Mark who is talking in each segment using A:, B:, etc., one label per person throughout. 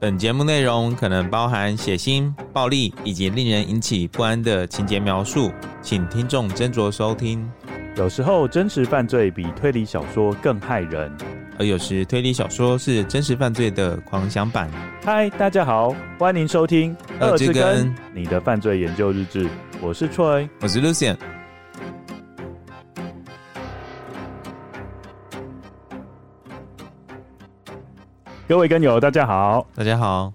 A: 本节目内容可能包含血腥、暴力以及令人引起不安的情节描述，请听众斟酌收听。
B: 有时候真实犯罪比推理小说更害人，
A: 而有时推理小说是真实犯罪的狂想版。
B: 嗨，大家好，欢迎收听《二之根》你的犯罪研究日志。我是 Troy，
A: 我是 Lucien。
B: 各位跟友，大家好，
A: 大家好。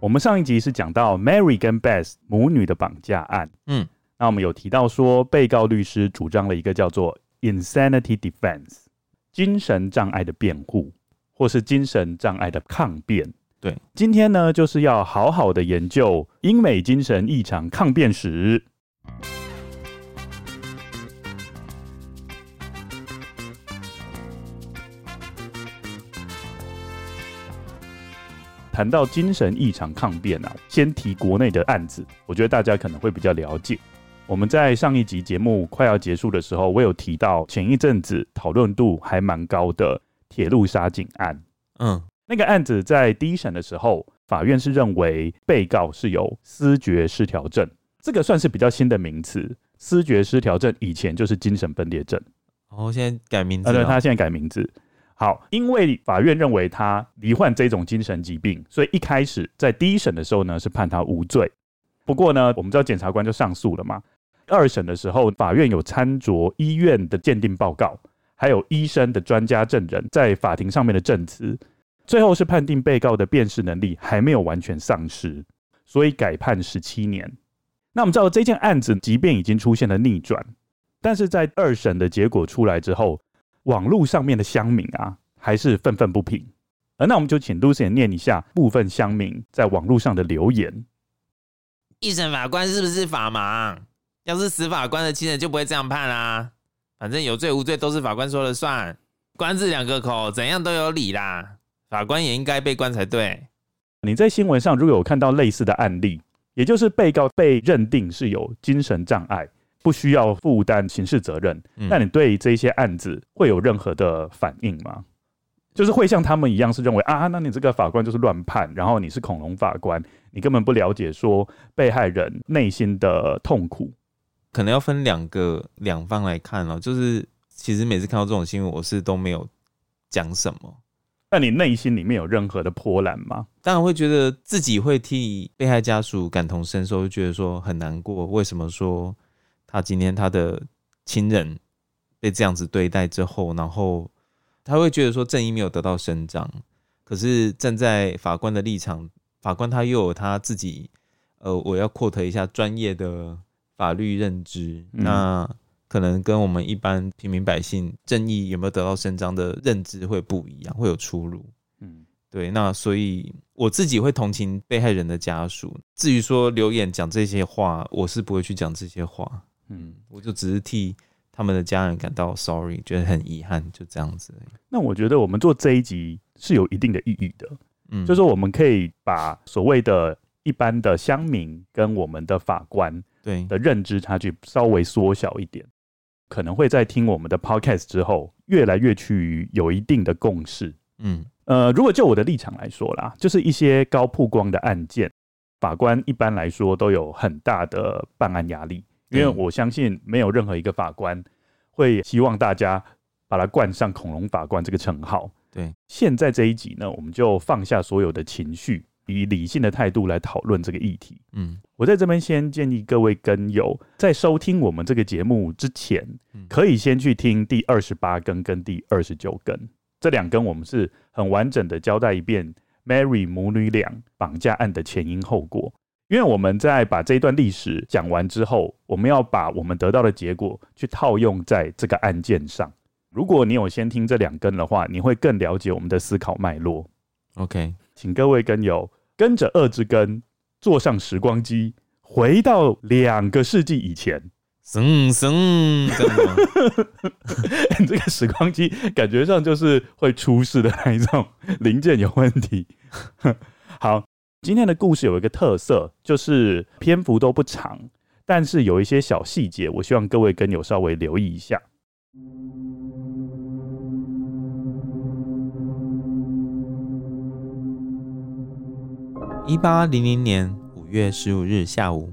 B: 我们上一集是讲到 Mary 跟 Beth 母女的绑架案，嗯，那我们有提到说，被告律师主张了一个叫做 insanity defense 精神障碍的辩护，或是精神障碍的抗辩。
A: 对，
B: 今天呢，就是要好好的研究英美精神异常抗辩史。谈到精神异常抗辩啊，先提国内的案子，我觉得大家可能会比较了解。我们在上一集节目快要结束的时候，我有提到前一阵子讨论度还蛮高的铁路杀警案。嗯，那个案子在第一审的时候，法院是认为被告是有思觉失调症，这个算是比较新的名词。思觉失调症以前就是精神分裂症，
A: 哦，现在改名字，
B: 啊，对，他现在改名字。好，因为法院认为他罹患这种精神疾病，所以一开始在第一审的时候呢，是判他无罪。不过呢，我们知道检察官就上诉了嘛。二审的时候，法院有参酌医院的鉴定报告，还有医生的专家证人在法庭上面的证词，最后是判定被告的辨识能力还没有完全丧失，所以改判十七年。那我们知道这件案子即便已经出现了逆转，但是在二审的结果出来之后。网络上面的乡民啊，还是愤愤不平。而那我们就请 Lucien 念一下部分乡民在网络上的留言。
A: 一审法官是不是法盲？要是死法官的亲人就不会这样判啊。反正有罪无罪都是法官说了算，官字两个口，怎样都有理啦。法官也应该被关才对。
B: 你在新闻上如果有看到类似的案例，也就是被告被认定是有精神障碍。不需要负担刑事责任，那你对这些案子会有任何的反应吗？就是会像他们一样是认为啊，那你这个法官就是乱判，然后你是恐龙法官，你根本不了解说被害人内心的痛苦。
A: 可能要分两个两方来看了，就是其实每次看到这种新闻，我是都没有讲什么。
B: 那你内心里面有任何的波澜吗？
A: 当然会觉得自己会替被害家属感同身受，就觉得说很难过。为什么说？他今天他的亲人被这样子对待之后，然后他会觉得说正义没有得到伸张。可是站在法官的立场，法官他又有他自己，呃，我要 quote 一下专业的法律认知，嗯、那可能跟我们一般平民百姓正义有没有得到伸张的认知会不一样，会有出入。嗯，对，那所以我自己会同情被害人的家属。至于说留言讲这些话，我是不会去讲这些话。嗯，我就只是替他们的家人感到 sorry，觉得很遗憾，就这样子。
B: 那我觉得我们做这一集是有一定的意义的，嗯，就是我们可以把所谓的一般的乡民跟我们的法官对的认知差距稍微缩小一点，可能会在听我们的 podcast 之后，越来越趋于有一定的共识。嗯，呃，如果就我的立场来说啦，就是一些高曝光的案件，法官一般来说都有很大的办案压力。因为我相信没有任何一个法官会希望大家把它冠上“恐龙法官”这个称号。
A: 对，
B: 现在这一集呢，我们就放下所有的情绪，以理性的态度来讨论这个议题。嗯，我在这边先建议各位跟友，在收听我们这个节目之前，可以先去听第二十八根跟第二十九根这两根，我们是很完整的交代一遍 Mary 母女俩绑架案的前因后果。因为我们在把这一段历史讲完之后，我们要把我们得到的结果去套用在这个案件上。如果你有先听这两根的话，你会更了解我们的思考脉络。
A: OK，
B: 请各位根友跟着二之根坐上时光机，回到两个世纪以前。
A: 生生，
B: 这个时光机感觉上就是会出事的那一种零件有问题。好。今天的故事有一个特色，就是篇幅都不长，但是有一些小细节，我希望各位跟友稍微留意一下。
A: 一八零零年五月十五日下午，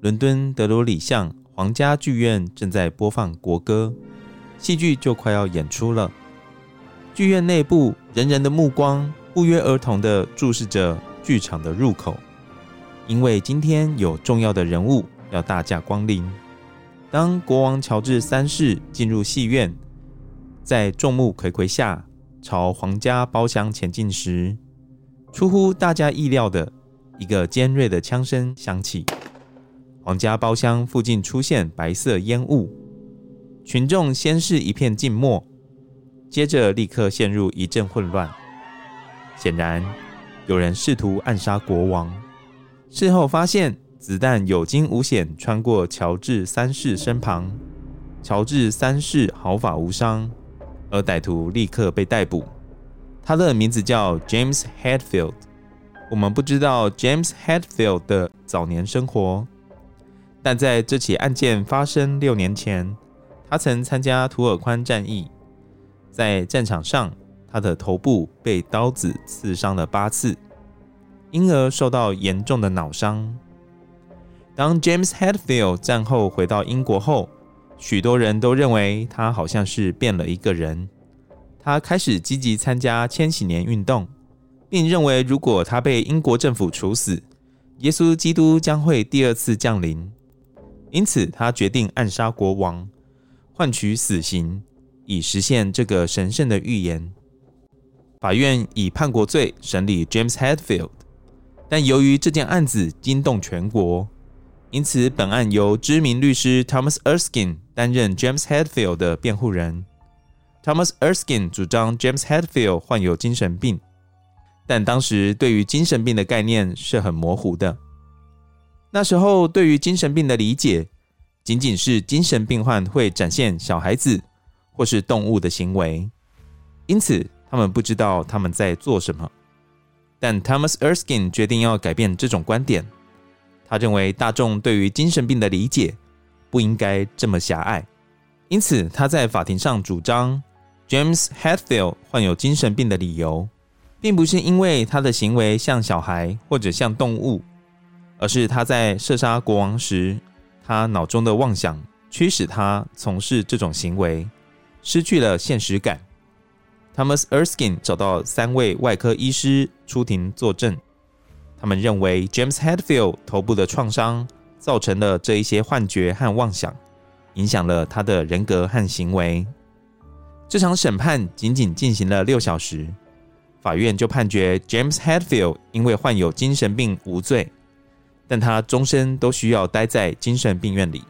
A: 伦敦德罗里巷皇家剧院正在播放国歌，戏剧就快要演出了。剧院内部，人人的目光不约而同地注视着剧场的入口，因为今天有重要的人物要大驾光临。当国王乔治三世进入戏院，在众目睽睽下朝皇家包厢前进时，出乎大家意料的，一个尖锐的枪声响起，皇家包厢附近出现白色烟雾，群众先是一片静默，接着立刻陷入一阵混乱。显然，有人试图暗杀国王。事后发现，子弹有惊无险穿过乔治三世身旁，乔治三世毫发无伤，而歹徒立刻被逮捕。他的名字叫 James Hetfield。我们不知道 James Hetfield 的早年生活，但在这起案件发生六年前，他曾参加土尔宽战役，在战场上，他的头部被刀子刺伤了八次，因而受到严重的脑伤。当 James Hetfield 战后回到英国后，许多人都认为他好像是变了一个人。他开始积极参加千禧年运动，并认为如果他被英国政府处死，耶稣基督将会第二次降临。因此，他决定暗杀国王，换取死刑，以实现这个神圣的预言。法院以叛国罪审理 James Hetfield，但由于这件案子惊动全国，因此本案由知名律师 Thomas Erskine 担任 James Hetfield 的辩护人。Thomas Erskine 主张 James Hetfield 患有精神病，但当时对于精神病的概念是很模糊的。那时候对于精神病的理解，仅仅是精神病患会展现小孩子或是动物的行为，因此他们不知道他们在做什么。但 Thomas Erskine 决定要改变这种观点，他认为大众对于精神病的理解不应该这么狭隘，因此他在法庭上主张。James Hetfield 患有精神病的理由，并不是因为他的行为像小孩或者像动物，而是他在射杀国王时，他脑中的妄想驱使他从事这种行为，失去了现实感。Thomas Erskine 找到三位外科医师出庭作证，他们认为 James Hetfield 头部的创伤造成了这一些幻觉和妄想，影响了他的人格和行为。这场审判仅仅进行了六小时，法院就判决 James Hetfield 因为患有精神病无罪，但他终身都需要待在精神病院里。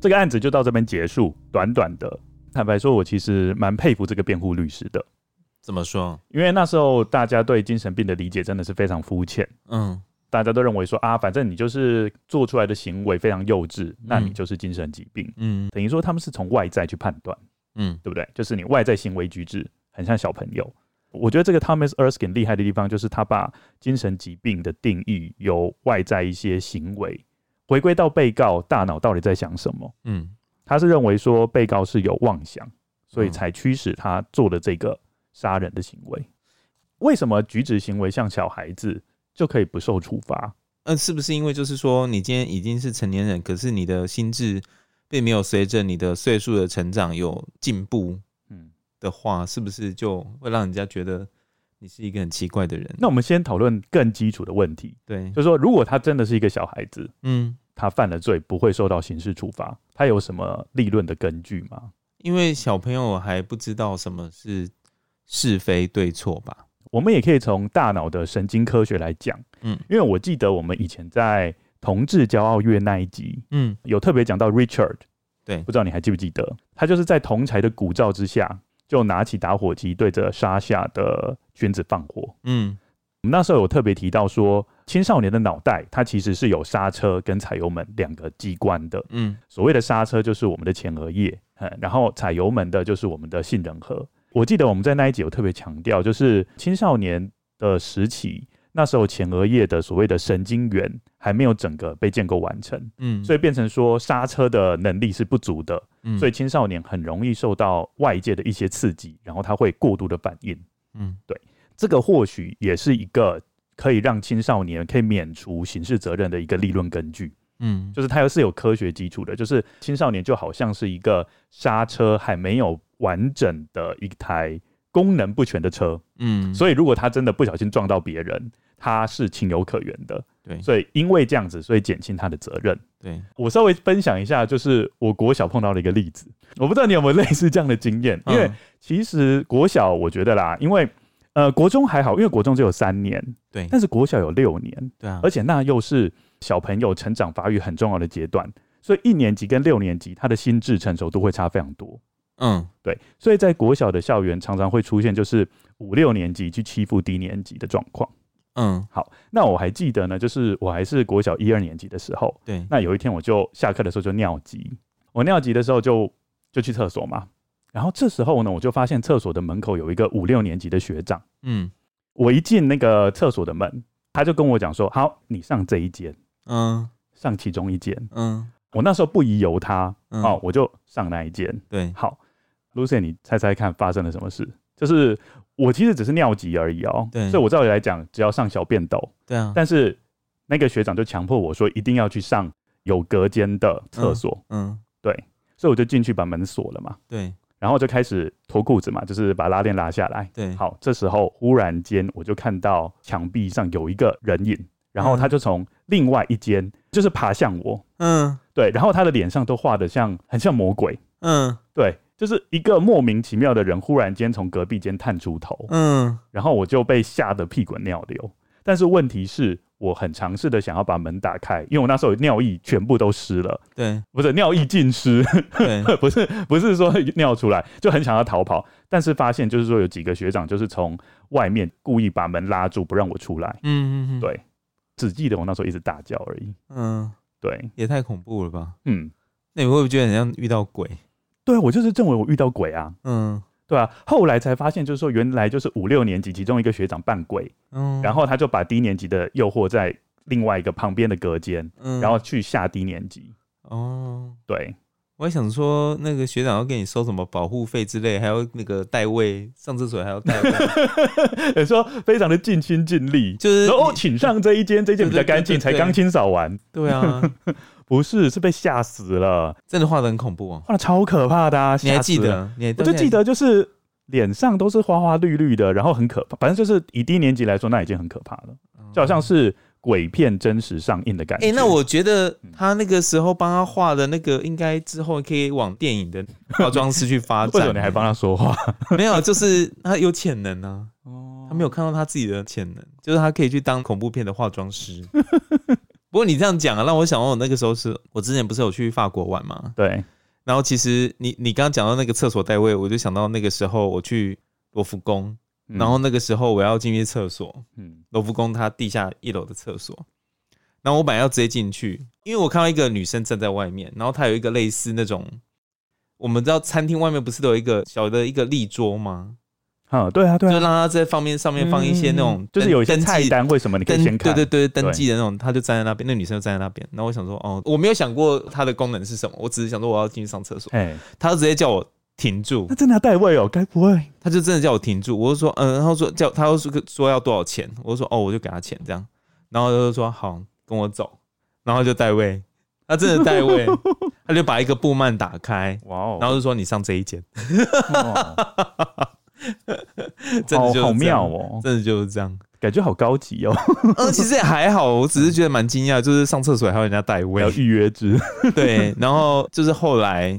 B: 这个案子就到这边结束，短短的。坦白说，我其实蛮佩服这个辩护律师的。
A: 怎么说？
B: 因为那时候大家对精神病的理解真的是非常肤浅。嗯，大家都认为说啊，反正你就是做出来的行为非常幼稚，那你就是精神疾病。嗯，等于说他们是从外在去判断。嗯，对不对？就是你外在行为举止很像小朋友。我觉得这个 Thomas Erskine 厉害的地方，就是他把精神疾病的定义由外在一些行为回归到被告大脑到底在想什么。嗯，他是认为说被告是有妄想，所以才驱使他做的这个。杀人的行为，为什么举止行为像小孩子就可以不受处罚？
A: 嗯，是不是因为就是说你今天已经是成年人，可是你的心智并没有随着你的岁数的成长有进步？嗯，的话，是不是就会让人家觉得你是一个很奇怪的人？
B: 那我们先讨论更基础的问题，对，就是说，如果他真的是一个小孩子，嗯，他犯了罪不会受到刑事处罚，他有什么立论的根据吗？
A: 因为小朋友还不知道什么是。是非对错吧，
B: 我们也可以从大脑的神经科学来讲，嗯，因为我记得我们以前在同志骄傲月那一集，嗯，有特别讲到 Richard，
A: 对，
B: 不知道你还记不记得，他就是在同才的鼓噪之下，就拿起打火机对着沙夏的裙子放火，嗯，我们那时候有特别提到说，青少年的脑袋它其实是有刹车跟踩油门两个机关的，嗯，所谓的刹车就是我们的前额叶，嗯，然后踩油门的就是我们的杏仁核。我记得我们在那一集有特别强调，就是青少年的时期，那时候前额叶的所谓的神经元还没有整个被建构完成，嗯，所以变成说刹车的能力是不足的，嗯，所以青少年很容易受到外界的一些刺激，然后他会过度的反应，嗯，对，这个或许也是一个可以让青少年可以免除刑事责任的一个理论根据，嗯，就是它又是有科学基础的，就是青少年就好像是一个刹车还没有完整的一台。功能不全的车，嗯，所以如果他真的不小心撞到别人，他是情有可原的，对，所以因为这样子，所以减轻他的责任。对，我稍微分享一下，就是我国小碰到的一个例子，我不知道你有没有类似这样的经验，因为其实国小我觉得啦，因为呃国中还好，因为国中只有三年，对，但是国小有六年，对啊，而且那又是小朋友成长发育很重要的阶段，所以一年级跟六年级他的心智成熟度会差非常多。嗯，对，所以在国小的校园常常会出现就是五六年级去欺负低年级的状况。嗯，好，那我还记得呢，就是我还是国小一二年级的时候，对，那有一天我就下课的时候就尿急，我尿急的时候就就去厕所嘛，然后这时候呢，我就发现厕所的门口有一个五六年级的学长，嗯，我一进那个厕所的门，他就跟我讲说，好，你上这一间，嗯，上其中一间，嗯，我那时候不疑由他，哦，我就上那一间，对，好。Lucien，你猜猜看发生了什么事？就是我其实只是尿急而已哦、喔，对，所以我照理来讲，只要上小便斗，对啊，但是那个学长就强迫我说一定要去上有隔间的厕所，嗯，嗯，对，所以我就进去把门锁了嘛，对，然后就开始脱裤子嘛，就是把拉链拉下来，对，好，这时候忽然间我就看到墙壁上有一个人影，然后他就从另外一间就是爬向我，嗯，对，然后他的脸上都画的像很像魔鬼，嗯，对。就是一个莫名其妙的人，忽然间从隔壁间探出头，嗯，然后我就被吓得屁滚尿流。但是问题是我很尝试的想要把门打开，因为我那时候尿意全部都湿了，对，不是尿液浸湿，对，不是不是说尿出来，就很想要逃跑，但是发现就是说有几个学长就是从外面故意把门拉住不让我出来，嗯嗯嗯，对，只记得我那时候一直大叫而已，嗯，对，
A: 也太恐怖了吧，嗯，那你会不会觉得很像遇到鬼？
B: 对，我就是认为我遇到鬼啊，嗯，对啊，后来才发现，就是说原来就是五六年级其中一个学长扮鬼，嗯，然后他就把低年级的诱惑在另外一个旁边的隔间，嗯，然后去下低年级。哦，对，
A: 我还想说那个学长要给你收什么保护费之类，还要那个代位上厕所还要代位，
B: 你 说非常的尽心尽力，就是哦，请上这一间，这一间比较干净，才刚清扫完。
A: 对啊。
B: 不是，是被吓死了，
A: 真的画的很恐怖啊，
B: 画的超可怕的啊！
A: 你还记得？
B: 我就记得就是脸上都是花花绿绿的，然后很可怕。反正就是以低年级来说，那已经很可怕了，就好像是鬼片真实上映的感觉。
A: 哎，那我觉得他那个时候帮他画的那个，应该之后可以往电影的化妆师去发展。
B: 为什么你还帮他说话？
A: 没有，就是他有潜能啊。哦，他没有看到他自己的潜能，就是他可以去当恐怖片的化妆师。不过你这样讲啊，让我想到我那个时候是我之前不是有去法国玩吗？对。然后其实你你刚刚讲到那个厕所带位，我就想到那个时候我去罗浮宫，嗯、然后那个时候我要进去厕所，嗯，罗浮宫它地下一楼的厕所，然后我本来要直接进去，因为我看到一个女生站在外面，然后她有一个类似那种，我们知道餐厅外面不是都有一个小的一个立桌吗？
B: 啊，对啊，对啊，
A: 就让他在方面上面放一些那种，
B: 就是有一些菜单，或什么你可以先看？
A: 对对对，登记的那种，他就站在那边，那女生就站在那边。然后我想说，哦，我没有想过它的功能是什么，我只是想说我要进去上厕所。哎，他就直接叫我停住。
B: 他真的要带位哦？该不会？
A: 他就真的叫我停住。我就说，嗯，然后说叫，他又说说要多少钱？我就说，哦，我就给他钱这样。然后他就说好，跟我走。然后就带位，他真的带位，他就把一个布幔打开，哇哦，然后就说你上这一间。
B: 真的就好妙哦，
A: 真的就是这样，
B: 感觉好高级哦。
A: 嗯，其实也还好，我只是觉得蛮惊讶，就是上厕所还有人家带位，
B: 要预约制。
A: 对，然后就是后来，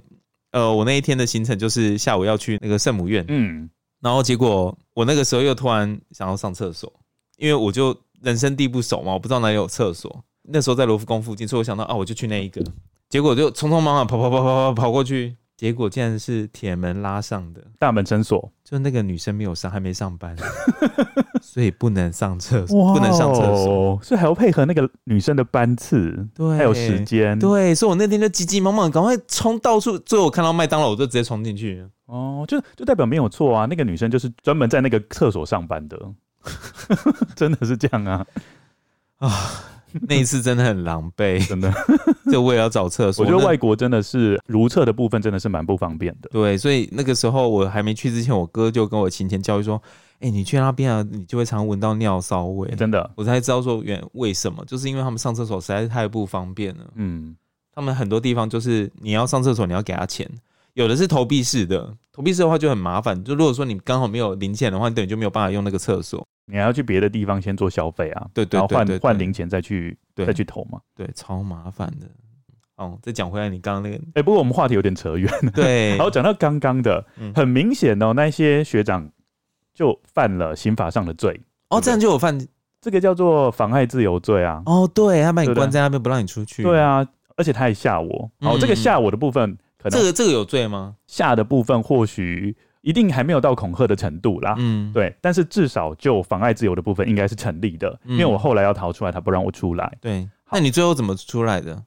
A: 呃，我那一天的行程就是下午要去那个圣母院，嗯，然后结果我那个时候又突然想要上厕所，因为我就人生地不熟嘛，我不知道哪里有厕所。那时候在罗浮宫附近，所以我想到啊，我就去那一个，结果就匆匆忙忙跑跑跑跑跑跑过去。结果竟然是铁门拉上的，
B: 大门深锁，
A: 就那个女生没有上，还没上班，所以不能上厕所不能上厕所，
B: 所以还要配合那个女生的班次，对，还有时间，
A: 对，所以我那天就急急忙忙赶快冲到处，最后我看到麦当劳，我就直接冲进去。
B: 哦，就就代表没有错啊，那个女生就是专门在那个厕所上班的。真的是这样啊。
A: 啊！那一次真的很狼狈，
B: 真的。
A: 就为了找厕所，
B: 我觉得外国真的是如厕的部分真的是蛮不方便的。
A: 对，所以那个时候我还没去之前，我哥就跟我勤前教育说：“哎、欸，你去那边啊，你就会常闻到尿骚味。欸”真的，我才知道说原为什么，就是因为他们上厕所实在是太不方便了。嗯，他们很多地方就是你要上厕所，你要给他钱，有的是投币式的，投币式的话就很麻烦。就如果说你刚好没有零钱的话，你等于就没有办法用那个厕所。
B: 你还要去别的地方先做消费啊，对对，然后换换零钱再去再去投嘛，
A: 对，超麻烦的。哦，再讲回来，你刚刚那个，
B: 哎、欸，不过我们话题有点扯远了。
A: 对，
B: 然后，讲到刚刚的，嗯、很明显哦，那些学长就犯了刑法上的罪。
A: 哦，这样就有犯，
B: 这个叫做妨碍自由罪啊。
A: 哦，对，他把你关在那边不让你出去。
B: 对啊，而且他还吓我。哦，这个吓我的部分，可能
A: 这个这个有罪吗？
B: 下的部分或许。一定还没有到恐吓的程度啦，嗯，对，但是至少就妨碍自由的部分应该是成立的，嗯，因为我后来要逃出来，他不让我出来，
A: 对，那你最后怎么出来的？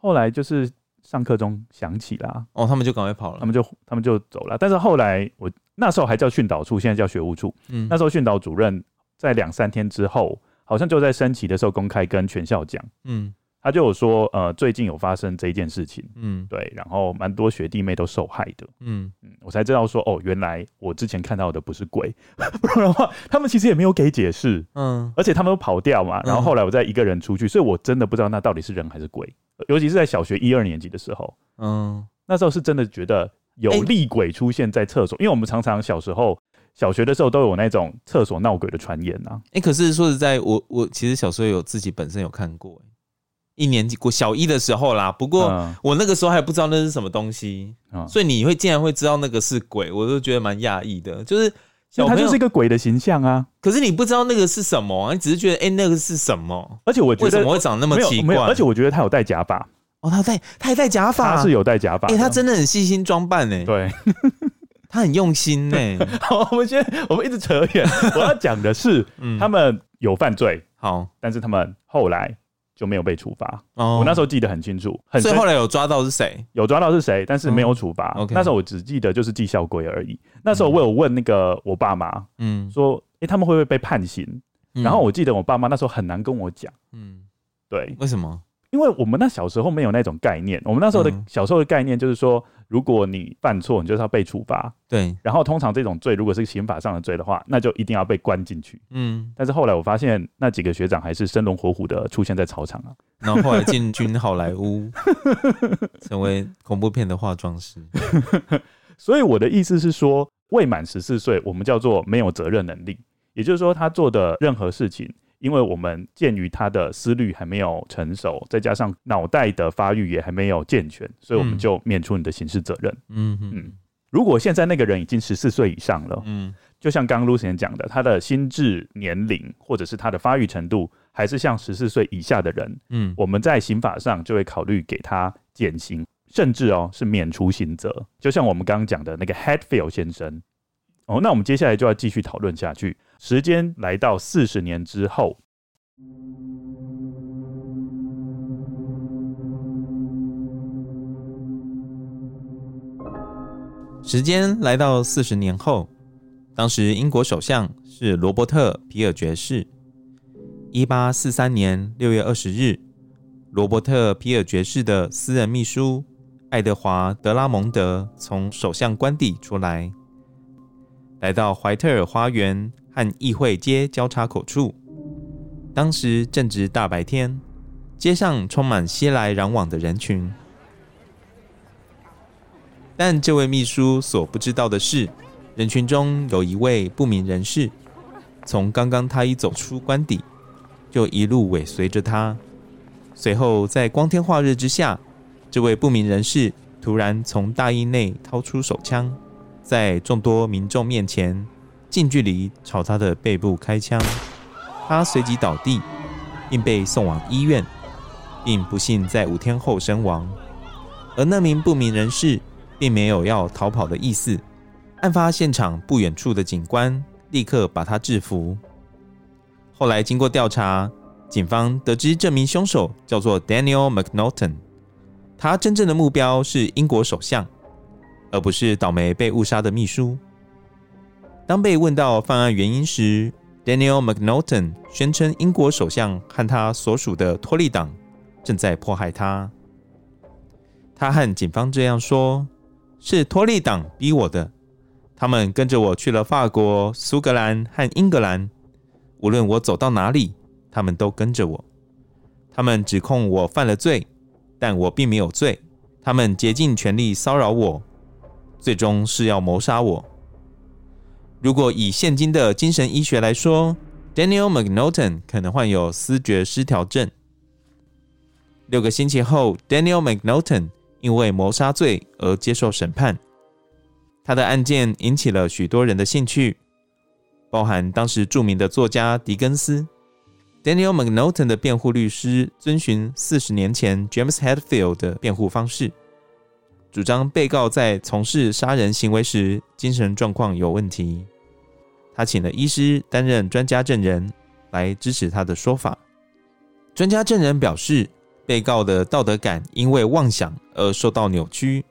B: 后来就是上课中响起啦，
A: 哦，他们就赶快跑了，
B: 他们就他们就走了，但是后来我那时候还叫训导处，现在叫学务处，嗯，那时候训导主任在两三天之后，好像就在升旗的时候公开跟全校讲，嗯。他就有说，呃，最近有发生这一件事情，嗯，对，然后蛮多学弟妹都受害的，嗯。嗯，我才知道说，哦，原来我之前看到的不是鬼，不然的话，他们其实也没有给解释，嗯，而且他们都跑掉嘛，然后后来我再一个人出去，所以我真的不知道那到底是人还是鬼，尤其是在小学一二年级的时候，嗯，那时候是真的觉得有厉鬼出现在厕所，因为我们常常小时候小学的时候都有那种厕所闹鬼的传言啊，
A: 哎，可是说实在，我我其实小时候有自己本身有看过。一年级过小一的时候啦，不过我那个时候还不知道那是什么东西，嗯、所以你会竟然会知道那个是鬼，我都觉得蛮讶异的。就是小朋友，他
B: 就是一个鬼的形象啊，
A: 可是你不知道那个是什么，你只是觉得哎、欸、那个是什么？
B: 而且我觉得
A: 为什么会长那么奇怪？
B: 而且我觉得他有戴假发
A: 哦，他戴他还戴假发，
B: 他是有戴假发，哎、
A: 欸，他真的很细心装扮呢。
B: 对，
A: 他很用心呢。
B: 好，我们先我们一直扯远，我要讲的是，他们有犯罪，好，但是他们后来。就没有被处罚。哦，我那时候记得很清楚，很
A: 所以后来有抓到是谁？
B: 有抓到是谁，但是没有处罚。OK，那时候我只记得就是记校规而已。那时候我有问那个我爸妈，嗯，说，诶、欸，他们会不会被判刑？然后我记得我爸妈那时候很难跟我讲，嗯，对，
A: 为什么？
B: 因为我们那小时候没有那种概念，我们那时候的小时候的概念就是说，如果你犯错，你就是要被处罚。
A: 对。
B: 然后通常这种罪，如果是刑法上的罪的话，那就一定要被关进去。嗯。但是后来我发现，那几个学长还是生龙活虎的出现在操场啊。
A: 然后后来进军好莱坞，成为恐怖片的化妆师。
B: 所以我的意思是说，未满十四岁，我们叫做没有责任能力，也就是说，他做的任何事情。因为我们鉴于他的思虑还没有成熟，再加上脑袋的发育也还没有健全，所以我们就免除你的刑事责任。嗯嗯，如果现在那个人已经十四岁以上了，嗯，就像刚刚 Lucian 讲的，他的心智年龄或者是他的发育程度还是像十四岁以下的人，嗯，我们在刑法上就会考虑给他减刑，甚至哦是免除刑责。就像我们刚刚讲的那个 Hatfield 先生。哦，那我们接下来就要继续讨论下去。时间来到四十年之后，
A: 时间来到四十年后，当时英国首相是罗伯特·皮尔爵士。一八四三年六月二十日，罗伯特·皮尔爵士的私人秘书爱德华·德拉蒙德从首相官邸出来。来到怀特尔花园和议会街交叉口处，当时正值大白天，街上充满熙来攘往的人群。但这位秘书所不知道的是，人群中有一位不明人士，从刚刚他一走出官邸，就一路尾随着他。随后在光天化日之下，这位不明人士突然从大衣内掏出手枪。在众多民众面前，近距离朝他的背部开枪，他随即倒地，并被送往医院，并不幸在五天后身亡。而那名不明人士并没有要逃跑的意思。案发现场不远处的警官立刻把他制服。后来经过调查，警方得知这名凶手叫做 Daniel McNaughton，他真正的目标是英国首相。而不是倒霉被误杀的秘书。当被问到犯案原因时，Daniel McNaughton 宣称英国首相和他所属的托利党正在迫害他。他和警方这样说：“是托利党逼我的，他们跟着我去了法国、苏格兰和英格兰。无论我走到哪里，他们都跟着我。他们指控我犯了罪，但我并没有罪。他们竭尽全力骚扰我，最终是要谋杀我。如果以现今的精神医学来说，Daniel McNaughton 可能患有思觉失调症。六个星期后，Daniel McNaughton。因为谋杀罪而接受审判，他的案件引起了许多人的兴趣，包含当时著名的作家狄更斯。Daniel McNaughton 的辩护律师遵循四十年前 James Hetfield 的辩护方式，主张被告在从事杀人行为时精神状况有问题。他请了医师担任专家证人来支持他的说法。专家证人表示，被告的道德感因为妄想而受到扭曲，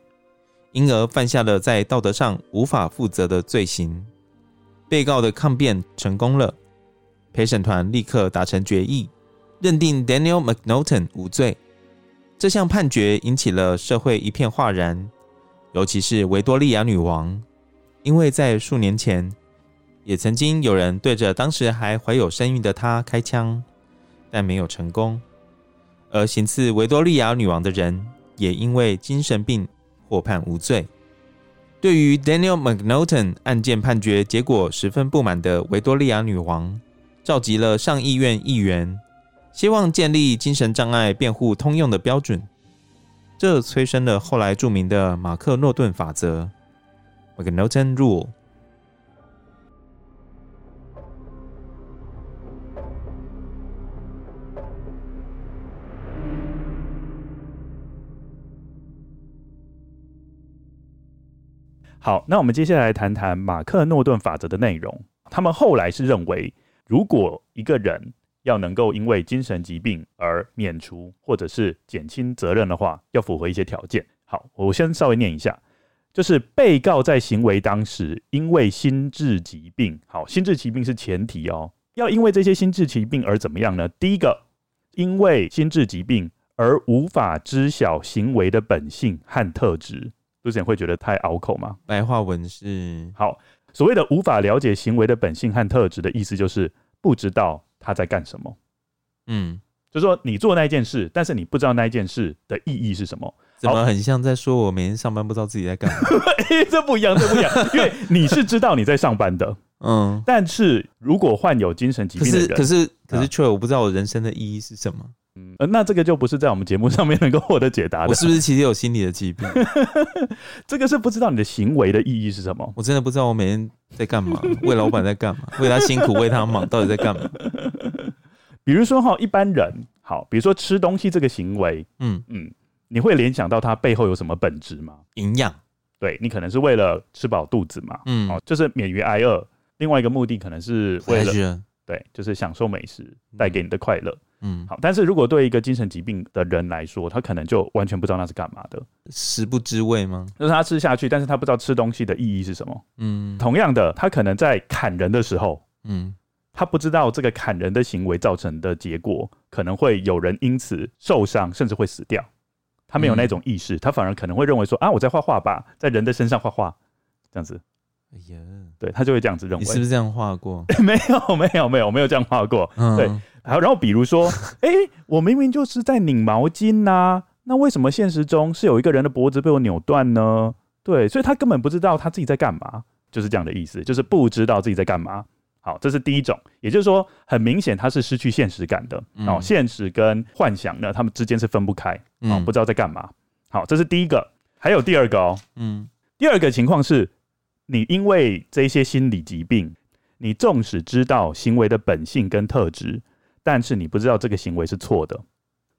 A: 因而犯下了在道德上无法负责的罪行。被告的抗辩成功了，陪审团立刻达成决议，认定 Daniel McNaughton 无罪。这项判决引起了社会一片哗然，尤其是维多利亚女王，因为在数年前也曾经有人对着当时还怀有身孕的她开枪，但没有成功。而行刺维多利亚女王的人也因为精神病获判无罪。对于 Daniel McNaughton 案件判决结果十分不满的维多利亚女王，召集了上议院议员，希望建立精神障碍辩护通用的标准。这催生了后来著名的马克诺顿法则 （McNaughton Rule）。
B: 好，那我们接下来谈谈马克诺顿法则的内容。他们后来是认为，如果一个人要能够因为精神疾病而免除或者是减轻责任的话，要符合一些条件。好，我先稍微念一下，就是被告在行为当时因为心智疾病，好，心智疾病是前提哦，要因为这些心智疾病而怎么样呢？第一个，因为心智疾病而无法知晓行为的本性和特质。之前会觉得太拗口吗？
A: 白话文是
B: 好，所谓的无法了解行为的本性和特质的意思，就是不知道他在干什么。嗯，就是说你做那件事，但是你不知道那件事的意义是什么。
A: 怎么很像在说我每天上班不知道自己在干嘛？
B: 欸，这不一样，这不一样，因为你是知道你在上班的。嗯，但是如果患有精神疾病的人，
A: 可是可是可是却我不知道我人生的意义是什么。
B: 嗯，那这个就不是在我们节目上面能够获得解答的。
A: 我是不是其实有心理的疾病？
B: 这个是不知道你的行为的意义是什么。
A: 我真的不知道我每天在干嘛，为老板在干嘛，为他辛苦，为他忙，到底在干嘛？
B: 比如说哈，一般人好，比如说吃东西这个行为，嗯嗯，你会联想到它背后有什么本质吗？
A: 营养。
B: 对，你可能是为了吃饱肚子嘛，嗯，好，就是免于挨饿。另外一个目的可能是为了，对，就是享受美食带给你的快乐。嗯，好，但是如果对一个精神疾病的人来说，他可能就完全不知道那是干嘛的，
A: 食不知味吗？
B: 就是他吃下去，但是他不知道吃东西的意义是什么。嗯，同样的，他可能在砍人的时候，嗯，他不知道这个砍人的行为造成的结果，可能会有人因此受伤，甚至会死掉。他没有那种意识，他反而可能会认为说啊，我在画画吧，在人的身上画画，这样子。哎呀，对，他就会这样子认为。你
A: 是不是这样画过？
B: 没有，没有，没有，没有这样画过。嗯，对。好，然后比如说，哎、欸，我明明就是在拧毛巾呐、啊，那为什么现实中是有一个人的脖子被我扭断呢？对，所以他根本不知道他自己在干嘛，就是这样的意思，就是不知道自己在干嘛。好，这是第一种，也就是说，很明显他是失去现实感的。哦，嗯、现实跟幻想呢，他们之间是分不开。哦，不知道在干嘛。好，这是第一个，还有第二个哦。嗯，第二个情况是。你因为这些心理疾病，你纵使知道行为的本性跟特质，但是你不知道这个行为是错的。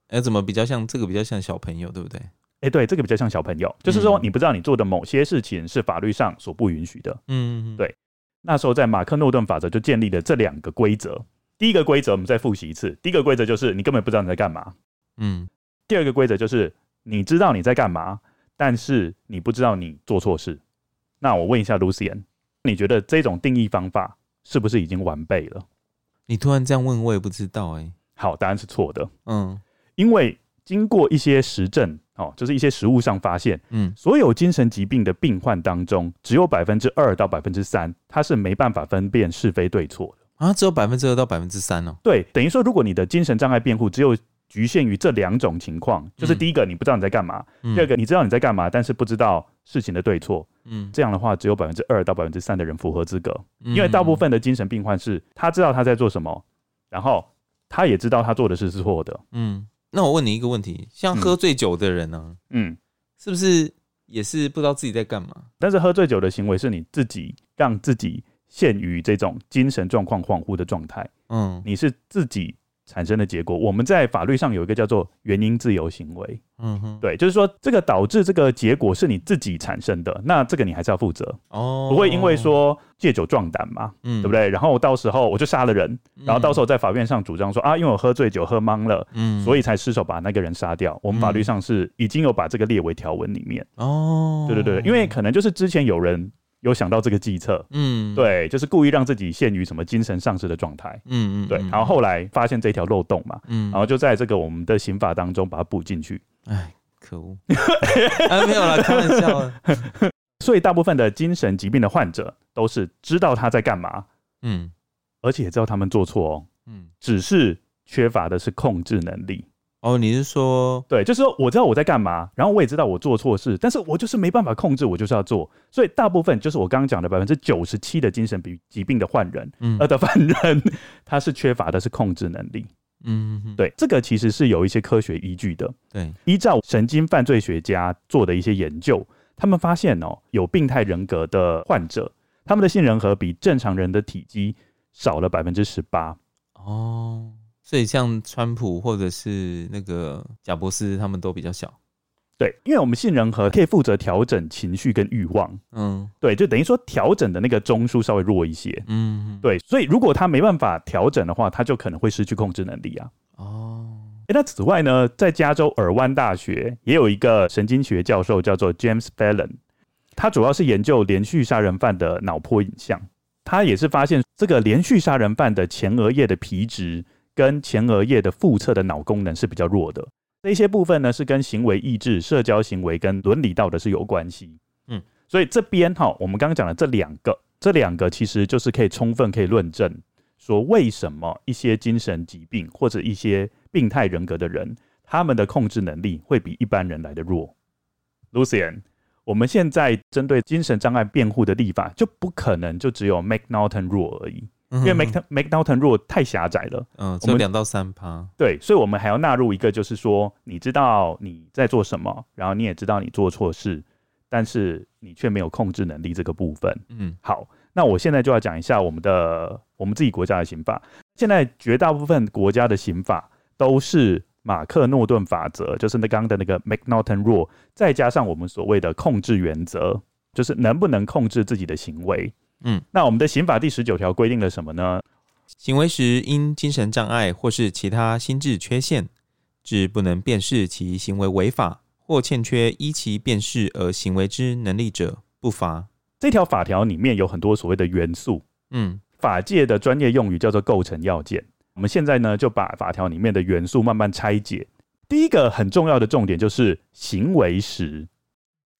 A: 哎、欸，怎么比较像这个？比较像小朋友，对不对？
B: 哎、欸，对，这个比较像小朋友，嗯、就是说你不知道你做的某些事情是法律上所不允许的。嗯，对。那时候在马克诺顿法则就建立了这两个规则。第一个规则我们再复习一次，第一个规则就是你根本不知道你在干嘛。嗯。第二个规则就是你知道你在干嘛，但是你不知道你做错事。那我问一下 Lucian，你觉得这种定义方法是不是已经完备了？
A: 你突然这样问，我也不知道哎、欸。
B: 好，答案是错的。
A: 嗯，
B: 因为经过一些实证，哦，就是一些实物上发现，
A: 嗯，
B: 所有精神疾病的病患当中，只有百分之二到百分之三，他是没办法分辨是非对错的
A: 啊，只有百分之二到百分之三哦。
B: 对，等于说，如果你的精神障碍辩护只有局限于这两种情况，就是第一个你不知道你在干嘛，
A: 嗯、
B: 第二个你知道你在干嘛，但是不知道事情的对错，
A: 嗯，
B: 这样的话只有百分之二到百分之三的人符合资格，
A: 嗯、
B: 因为大部分的精神病患是他知道他在做什么，然后他也知道他做的事是错的，
A: 嗯。那我问你一个问题，像喝醉酒的人呢、啊，
B: 嗯，
A: 是不是也是不知道自己在干嘛？
B: 但是喝醉酒的行为是你自己让自己陷于这种精神状况恍惚的状态，
A: 嗯，
B: 你是自己产生的结果。我们在法律上有一个叫做原因自由行为，
A: 嗯哼，
B: 对，就是说这个导致这个结果是你自己产生的，那这个你还是要负责
A: 哦，
B: 不会因为说借酒壮胆嘛，
A: 嗯，
B: 对不对？然后到时候我就杀了人，然后到时候在法院上主张说啊，因为我喝醉酒喝懵了，
A: 嗯，
B: 所以才失手把那个人杀掉。我们法律上是已经有把这个列为条文里面
A: 哦，
B: 对对对，因为可能就是之前有人。有想到这个计策，
A: 嗯，
B: 对，就是故意让自己陷于什么精神丧失的状态，
A: 嗯嗯，
B: 对，然后后来发现这条漏洞嘛，
A: 嗯，
B: 然后就在这个我们的刑法当中把它补进去。
A: 哎，可恶，啊，没有了，开玩笑。
B: 所以大部分的精神疾病的患者都是知道他在干嘛，
A: 嗯，
B: 而且也知道他们做错哦，嗯，只是缺乏的是控制能力。
A: 哦，你是说，
B: 对，就是说我知道我在干嘛，然后我也知道我做错事，但是我就是没办法控制，我就是要做。所以大部分就是我刚刚讲的百分之九十七的精神病疾病的患人，嗯，呃的犯人，他是缺乏的是控制能力。嗯哼，对，这个其实是有一些科学依据的。
A: 对，
B: 依照神经犯罪学家做的一些研究，他们发现哦，有病态人格的患者，他们的杏仁核比正常人的体积少了百分之十八。
A: 哦。所以像川普或者是那个贾伯斯，他们都比较小。
B: 对，因为我们杏仁核可以负责调整情绪跟欲望。嗯，对，就等于说调整的那个中枢稍微弱一些。嗯，对，所以如果他没办法调整的话，他就可能会失去控制能力啊。哦，欸，那此外呢，在加州尔湾大学也有一个神经学教授叫做 James Fallon，他主要是研究连续杀人犯的脑波影像。他也是发现这个连续杀人犯的前额叶的皮质。跟前额叶的腹侧的脑功能是比较弱的，这些部分呢是跟行为意志、社交行为跟伦理道德是有关系。嗯，所以这边哈，我们刚刚讲的这两个，这两个其实就是可以充分可以论证说，为什么一些精神疾病或者一些病态人格的人，他们的控制能力会比一般人来的弱。Lucian，我们现在针对精神障碍辩护的立法，就不可能就只有 McNaughton Rule 而已。因为 McNaughton Rule 太狭窄了，
A: 嗯，只有两到三趴，
B: 对，所以我们还要纳入一个，就是说，你知道你在做什么，然后你也知道你做错事，但是你却没有控制能力这个部分。嗯，好，那我现在就要讲一下我们的我们自己国家的刑法。现在绝大部分国家的刑法都是马克诺顿法则，就是那刚刚的那个 McNaughton Rule，再加上我们所谓的控制原则，就是能不能控制自己的行为。嗯，那我们的刑法第十九条规定了什么呢？
A: 行为时因精神障碍或是其他心智缺陷，致不能辨识其行为违法或欠缺依其辨识而行为之能力者，不罚。
B: 这条法条里面有很多所谓的元素，嗯，法界的专业用语叫做构成要件。我们现在呢就把法条里面的元素慢慢拆解。第一个很重要的重点就是行为时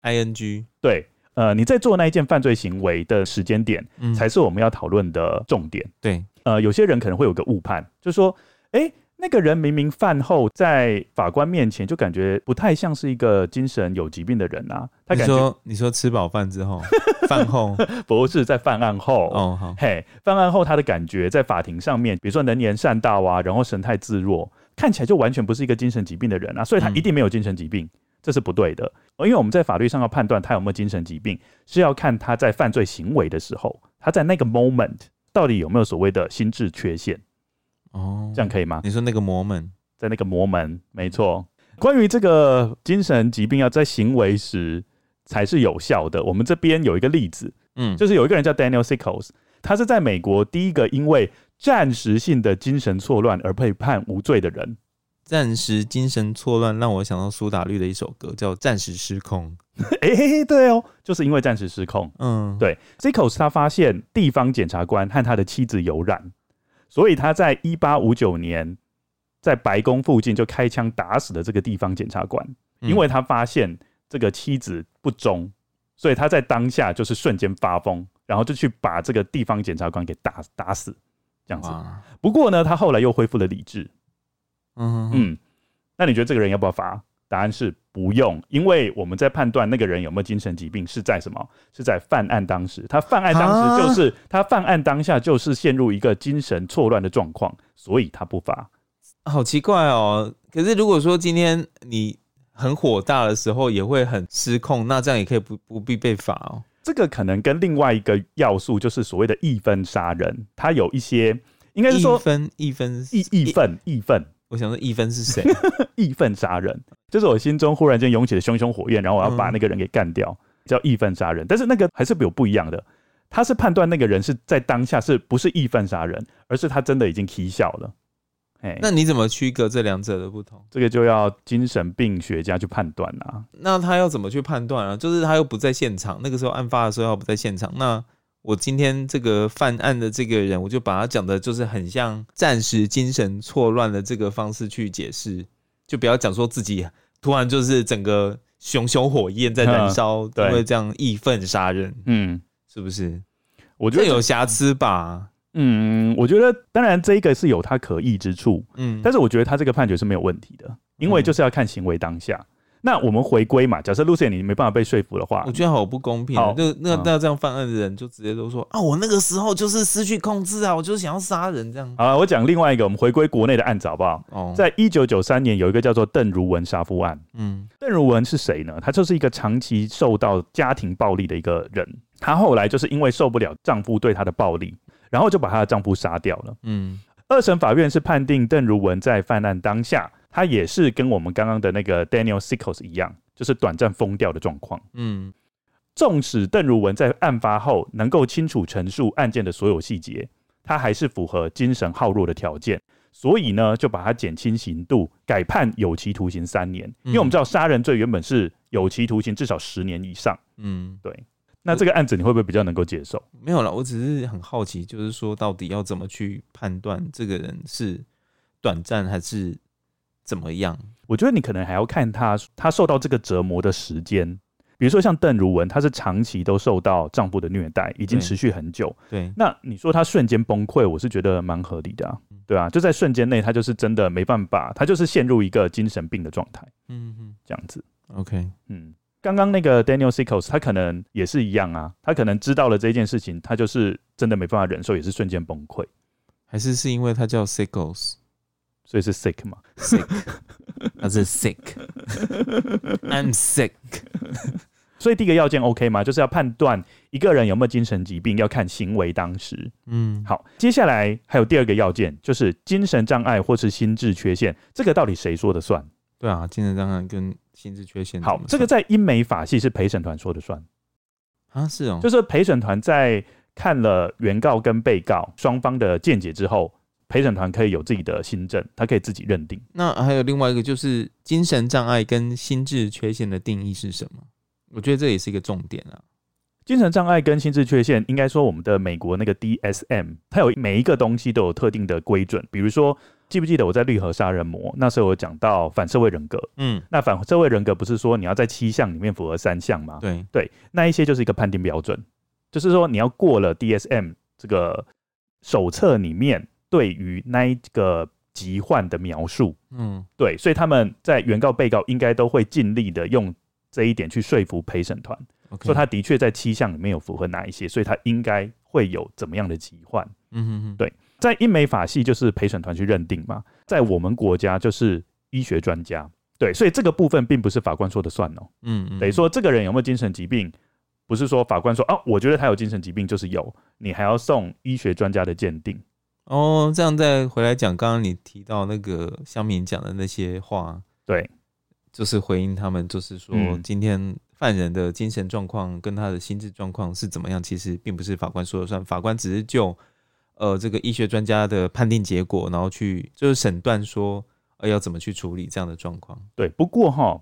A: ，ing，
B: 对。呃，你在做那一件犯罪行为的时间点，嗯，才是我们要讨论的重点。
A: 对，
B: 呃，有些人可能会有个误判，就是说，哎、欸，那个人明明饭后在法官面前就感觉不太像是一个精神有疾病的人啊。他感觉
A: 你说，你说吃饱饭之后，饭后
B: 不是在犯案后
A: 哦，好，
B: 嘿，犯案后他的感觉在法庭上面，比如说能言善道啊，然后神态自若，看起来就完全不是一个精神疾病的人啊，所以他一定没有精神疾病。嗯这是不对的，因为我们在法律上要判断他有没有精神疾病，是要看他在犯罪行为的时候，他在那个 moment 到底有没有所谓的心智缺陷。哦，这样可以吗？
A: 你说那个 moment，
B: 在那个 moment，没错。关于这个精神疾病要在行为时才是有效的，我们这边有一个例子，嗯，就是有一个人叫 Daniel Sickles，他是在美国第一个因为暂时性的精神错乱而被判无罪的人。
A: 暂时精神错乱让我想到苏打绿的一首歌，叫《暂时失控》。
B: 哎、欸，对哦，就是因为暂时失控。嗯，对。Sickles 他发现地方检察官和他的妻子有染，所以他在一八五九年在白宫附近就开枪打死了这个地方检察官，因为他发现这个妻子不忠，所以他在当下就是瞬间发疯，然后就去把这个地方检察官给打打死，这样子。不过呢，他后来又恢复了理智。嗯嗯，那你觉得这个人要不要罚？答案是不用，因为我们在判断那个人有没有精神疾病是在什么？是在犯案当时，他犯案当时就是他犯案当下就是陷入一个精神错乱的状况，所以他不罚。
A: 好奇怪哦！可是如果说今天你很火大的时候也会很失控，那这样也可以不不必被罚哦。
B: 这个可能跟另外一个要素就是所谓的义愤杀人，他有一些应该是说
A: 义愤义愤
B: 义义愤义愤。
A: 我想说义愤是谁？
B: 义愤杀人就是我心中忽然间涌起了熊熊火焰，然后我要把那个人给干掉，嗯、叫义愤杀人。但是那个还是有不一样的，他是判断那个人是在当下是不是义愤杀人，而是他真的已经起笑了。哎，
A: 那你怎么区隔这两者的不同？
B: 这个就要精神病学家去判断啦。
A: 那他要怎么去判断啊？就是他又不在现场，那个时候案发的时候他不在现场，那。我今天这个犯案的这个人，我就把他讲的，就是很像暂时精神错乱的这个方式去解释，就不要讲说自己突然就是整个熊熊火焰在燃烧，因为这样义愤杀人，嗯，是不是？我觉得有瑕疵吧。
B: 嗯，我觉得当然这一个是有他可疑之处，嗯，但是我觉得他这个判决是没有问题的，因为就是要看行为当下。那我们回归嘛，假设 Lucien 你没办法被说服的话，
A: 我觉得好不公平。好，那那那这样犯案的人就直接都说啊，我那个时候就是失去控制啊，我就是想要杀人这样。
B: 好，我讲另外一个，我们回归国内的案子好不好？哦，在一九九三年有一个叫做邓如文杀夫案。嗯，邓如文是谁呢？她就是一个长期受到家庭暴力的一个人。她后来就是因为受不了丈夫对她的暴力，然后就把她的丈夫杀掉了。嗯，二审法院是判定邓如文在犯案当下。他也是跟我们刚刚的那个 Daniel Sickles 一样，就是短暂疯掉的状况。嗯，纵使邓如文在案发后能够清楚陈述案件的所有细节，他还是符合精神耗弱的条件，所以呢，就把他减轻刑度，改判有期徒刑三年。因为我们知道杀人罪原本是有期徒刑至少十年以上。嗯，对。那这个案子你会不会比较能够接受？
A: 没有了，我只是很好奇，就是说到底要怎么去判断这个人是短暂还是？怎么样？
B: 我觉得你可能还要看他，他受到这个折磨的时间。比如说像邓如雯，她是长期都受到丈夫的虐待，已经持续很久。
A: 对，对
B: 那你说她瞬间崩溃，我是觉得蛮合理的啊。对啊，就在瞬间内，她就是真的没办法，她就是陷入一个精神病的状态。嗯嗯，这样子。
A: OK，
B: 嗯，刚刚那个 Daniel Sickles，他可能也是一样啊，他可能知道了这件事情，他就是真的没办法忍受，也是瞬间崩溃。
A: 还是是因为他叫 Sickles？
B: 所以是 sick 嘛
A: ？sick，他是 sick，I'm sick。
B: 所以第一个要件 OK 吗？就是要判断一个人有没有精神疾病，要看行为当时。嗯，好，接下来还有第二个要件，就是精神障碍或是心智缺陷，这个到底谁说的算？
A: 对啊，精神障碍跟心智缺陷。
B: 好，这个在英美法系是陪审团说的算
A: 啊，是哦，
B: 就是陪审团在看了原告跟被告双方的见解之后。陪审团可以有自己的心证，他可以自己认定。
A: 那还有另外一个，就是精神障碍跟心智缺陷的定义是什么？我觉得这也是一个重点啊。
B: 精神障碍跟心智缺陷，应该说我们的美国那个 DSM，它有每一个东西都有特定的规准。比如说，记不记得我在绿河杀人魔那时候有讲到反社会人格？嗯，那反社会人格不是说你要在七项里面符合三项吗？
A: 对
B: 对，那一些就是一个判定标准，就是说你要过了 DSM 这个手册里面。对于那一个疾患的描述，嗯，对，所以他们在原告、被告应该都会尽力的用这一点去说服陪审团.说他的确在七项里面有符合哪一些，所以他应该会有怎么样的疾患，嗯哼哼，对，在英美法系就是陪审团去认定嘛，在我们国家就是医学专家，对，所以这个部分并不是法官说的算哦，嗯嗯，等于说这个人有没有精神疾病，不是说法官说啊，我觉得他有精神疾病就是有，你还要送医学专家的鉴定。
A: 哦，这样再回来讲，刚刚你提到那个乡民讲的那些话，
B: 对，
A: 就是回应他们，就是说今天犯人的精神状况跟他的心智状况是怎么样，其实并不是法官说了算，法官只是就呃这个医学专家的判定结果，然后去就是审断说呃要怎么去处理这样的状况。
B: 对，不过哈，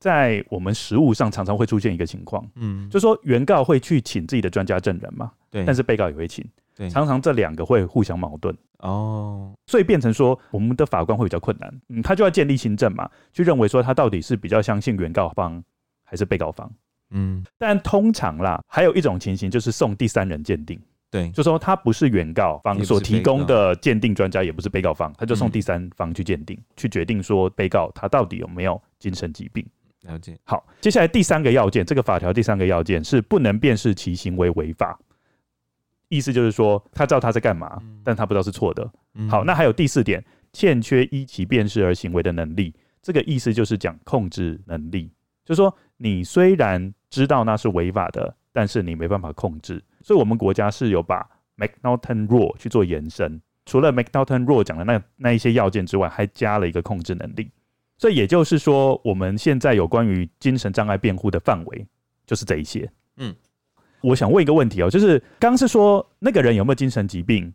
B: 在我们实务上常常会出现一个情况，嗯，就是说原告会去请自己的专家证人嘛，
A: 对，
B: 但是被告也会请，
A: 对，
B: 常常这两个会互相矛盾。哦，所以变成说我们的法官会比较困难，嗯，他就要建立新证嘛，去认为说他到底是比较相信原告方还是被告方，嗯，但通常啦，还有一种情形就是送第三人鉴定。
A: 对，
B: 就说他不是原告方所提供的鉴定专家，也不是被告方，他就送第三方去鉴定，嗯，去决定说被告他到底有没有精神疾病。
A: 了解。
B: 好，接下来第三个要件，这个法条第三个要件是不能辨识其行为违法，意思就是说他知道他在干嘛，但他不知道是错的。好，那还有第四点，欠缺依其辨识而行为的能力，这个意思就是讲控制能力，就是说你虽然知道那是违法的，但是你没办法控制。所以，我们国家是有把 McNaughton Rule 去做延伸，除了 McNaughton Rule 讲的那那一些要件之外，还加了一个控制能力。所以，也就是说，我们现在有关于精神障碍辩护的范围，就是这一些。嗯，我想问一个问题哦，就是刚刚是说那个人有没有精神疾病，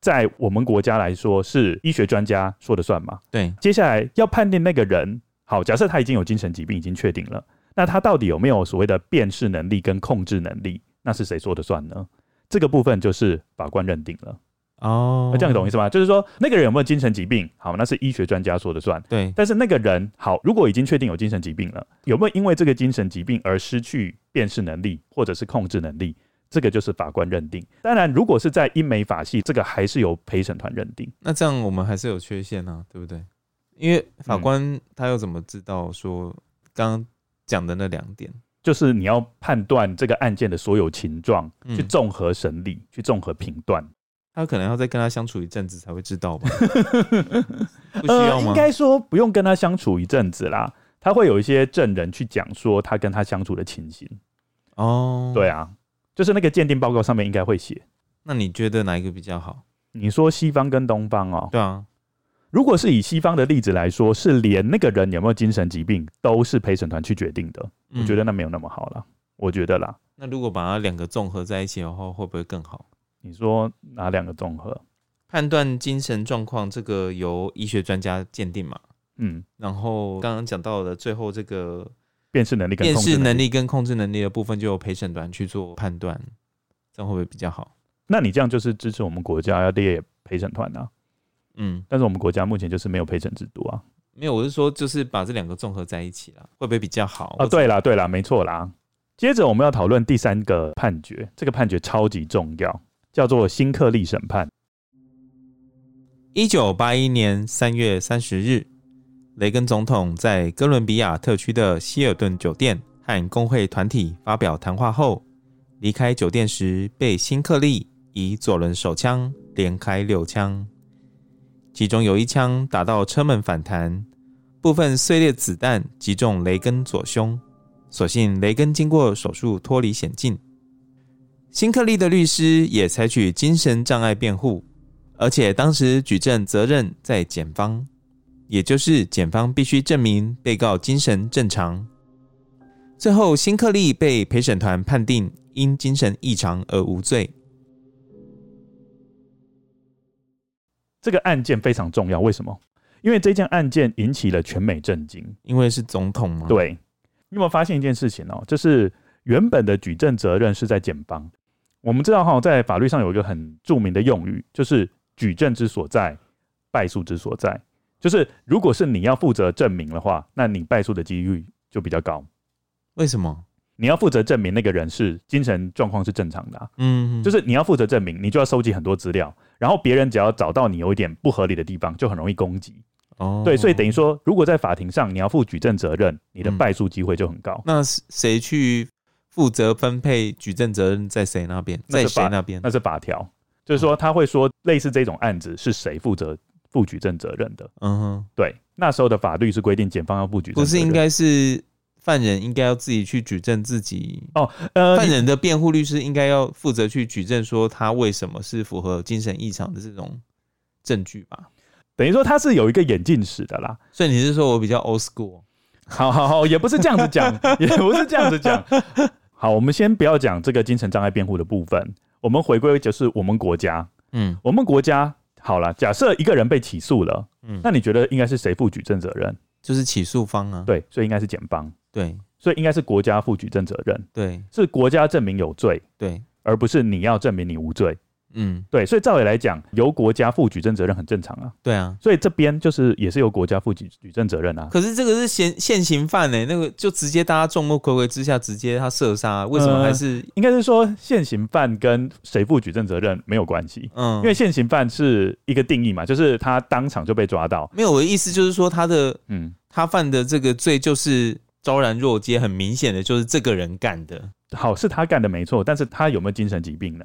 B: 在我们国家来说是医学专家说的算吗？
A: 对。
B: 接下来要判定那个人，好，假设他已经有精神疾病，已经确定了，那他到底有没有所谓的辨识能力跟控制能力？那是谁说的算呢？这个部分就是法官认定了哦。那这样你懂意思吗？就是说那个人有没有精神疾病？好，那是医学专家说的算。
A: 对。
B: 但是那个人好，如果已经确定有精神疾病了，有没有因为这个精神疾病而失去辨识能力或者是控制能力？这个就是法官认定。当然，如果是在英美法系，这个还是由陪审团认定。
A: 那这样我们还是有缺陷啊，对不对？因为法官他又怎么知道说刚刚讲的那两点？
B: 就是你要判断这个案件的所有情状，去综合审理，去综合评断。
A: 他可能要再跟他相处一阵子才会知道吧？不需要吗？
B: 应该说不用跟他相处一阵子啦。他会有一些证人去讲说他跟他相处的情形。哦，对啊，就是那个鉴定报告上面应该会写。
A: 那你觉得哪一个比较好？
B: 你说西方跟东方哦？
A: 对啊。
B: 如果是以西方的例子来说，是连那个人有没有精神疾病都是陪审团去决定的，嗯，我觉得那没有那么好了。我觉得啦。
A: 那如果把它两个综合在一起的话，会不会更好？
B: 你说哪两个综合？
A: 判断精神状况，这个由医学专家鉴定嘛。嗯。然后刚刚讲到的最后这个
B: 辨识能力、
A: 辨识能力跟控制能力的部分，就由陪审团去做判断，这样会不会比较好？
B: 那你这样就是支持我们国家要列陪审团呢？嗯，但是我们国家目前就是没有陪审制度啊。
A: 没有，我是说，就是把这两个综合在一起了，会不会比较好？
B: 啊，对啦，对啦，没错啦。接着我们要讨论第三个判决，这个判决超级重要，叫做新克利审判。
A: 一九八一年三月三十日，雷根总统在哥伦比亚特区的希尔顿酒店和工会团体发表谈话后，离开酒店时被新克利以左轮手枪连开六枪。其中有一枪打到车门反弹，部分碎裂子弹击中雷根左胸，所幸雷根经过手术脱离险境。新克利的律师也采取精神障碍辩护，而且当时举证责任在检方，也就是检方必须证明被告精神正常。最后，辛克利被陪审团判定因精神异常而无罪。
B: 这个案件非常重要，为什么？因为这件案件引起了全美震惊，
A: 因为是总统嘛。
B: 对，你有没有发现一件事情哦？就是原本的举证责任是在检方。我们知道哈，在法律上有一个很著名的用语，就是举证之所在，败诉之所在。就是如果是你要负责证明的话，那你败诉的几率就比较高。
A: 为什么？
B: 你要负责证明那个人是精神状况是正常的啊，嗯，就是你要负责证明，你就要收集很多资料，然后别人只要找到你有一点不合理的地方，就很容易攻击。哦，对，所以等于说，如果在法庭上你要负举证责任，你的败诉机会就很高。
A: 那谁去负责分配举证责任在谁那边？在谁那边？
B: 那是法条，就是说他会说类似这种案子是谁负责负举证责任的。嗯哼，对，那时候的法律是规定检方要负举证
A: 不是应该是？犯人应该要自己去举证自己哦，呃，犯人的辩护律师应该要负责去举证说他为什么是符合精神异常的这种证据吧？
B: 等于说他是有一个眼镜史的啦。
A: 所以你是说我比较 old school？
B: 好好好，也不是这样子讲，也不是这样子讲。好，我们先不要讲这个精神障碍辩护的部分，我们回归就是我们国家。嗯，我们国家好了，假设一个人被起诉了，嗯，那你觉得应该是谁负举证责任？
A: 就是起诉方啊。
B: 对，所以应该是检方。
A: 对，
B: 所以应该是国家负举证责任。
A: 对，
B: 是国家证明有罪。
A: 对，
B: 而不是你要证明你无罪。
A: 嗯，
B: 对，所以照理来讲，由国家负举证责任很正常啊。
A: 对啊，
B: 所以这边就是也是由国家负举举证责任啊。
A: 可是这个是现现行犯呢、欸，那个就直接大家众目睽睽之下直接他射杀，为什么还是、呃、
B: 应该是说现行犯跟谁负举证责任没有关系？嗯，因为现行犯是一个定义嘛，就是他当场就被抓到。
A: 没有，我的意思就是说他的嗯，他犯的这个罪就是昭然若揭，很明显的就是这个人干的。
B: 好，是他干的没错，但是他有没有精神疾病呢？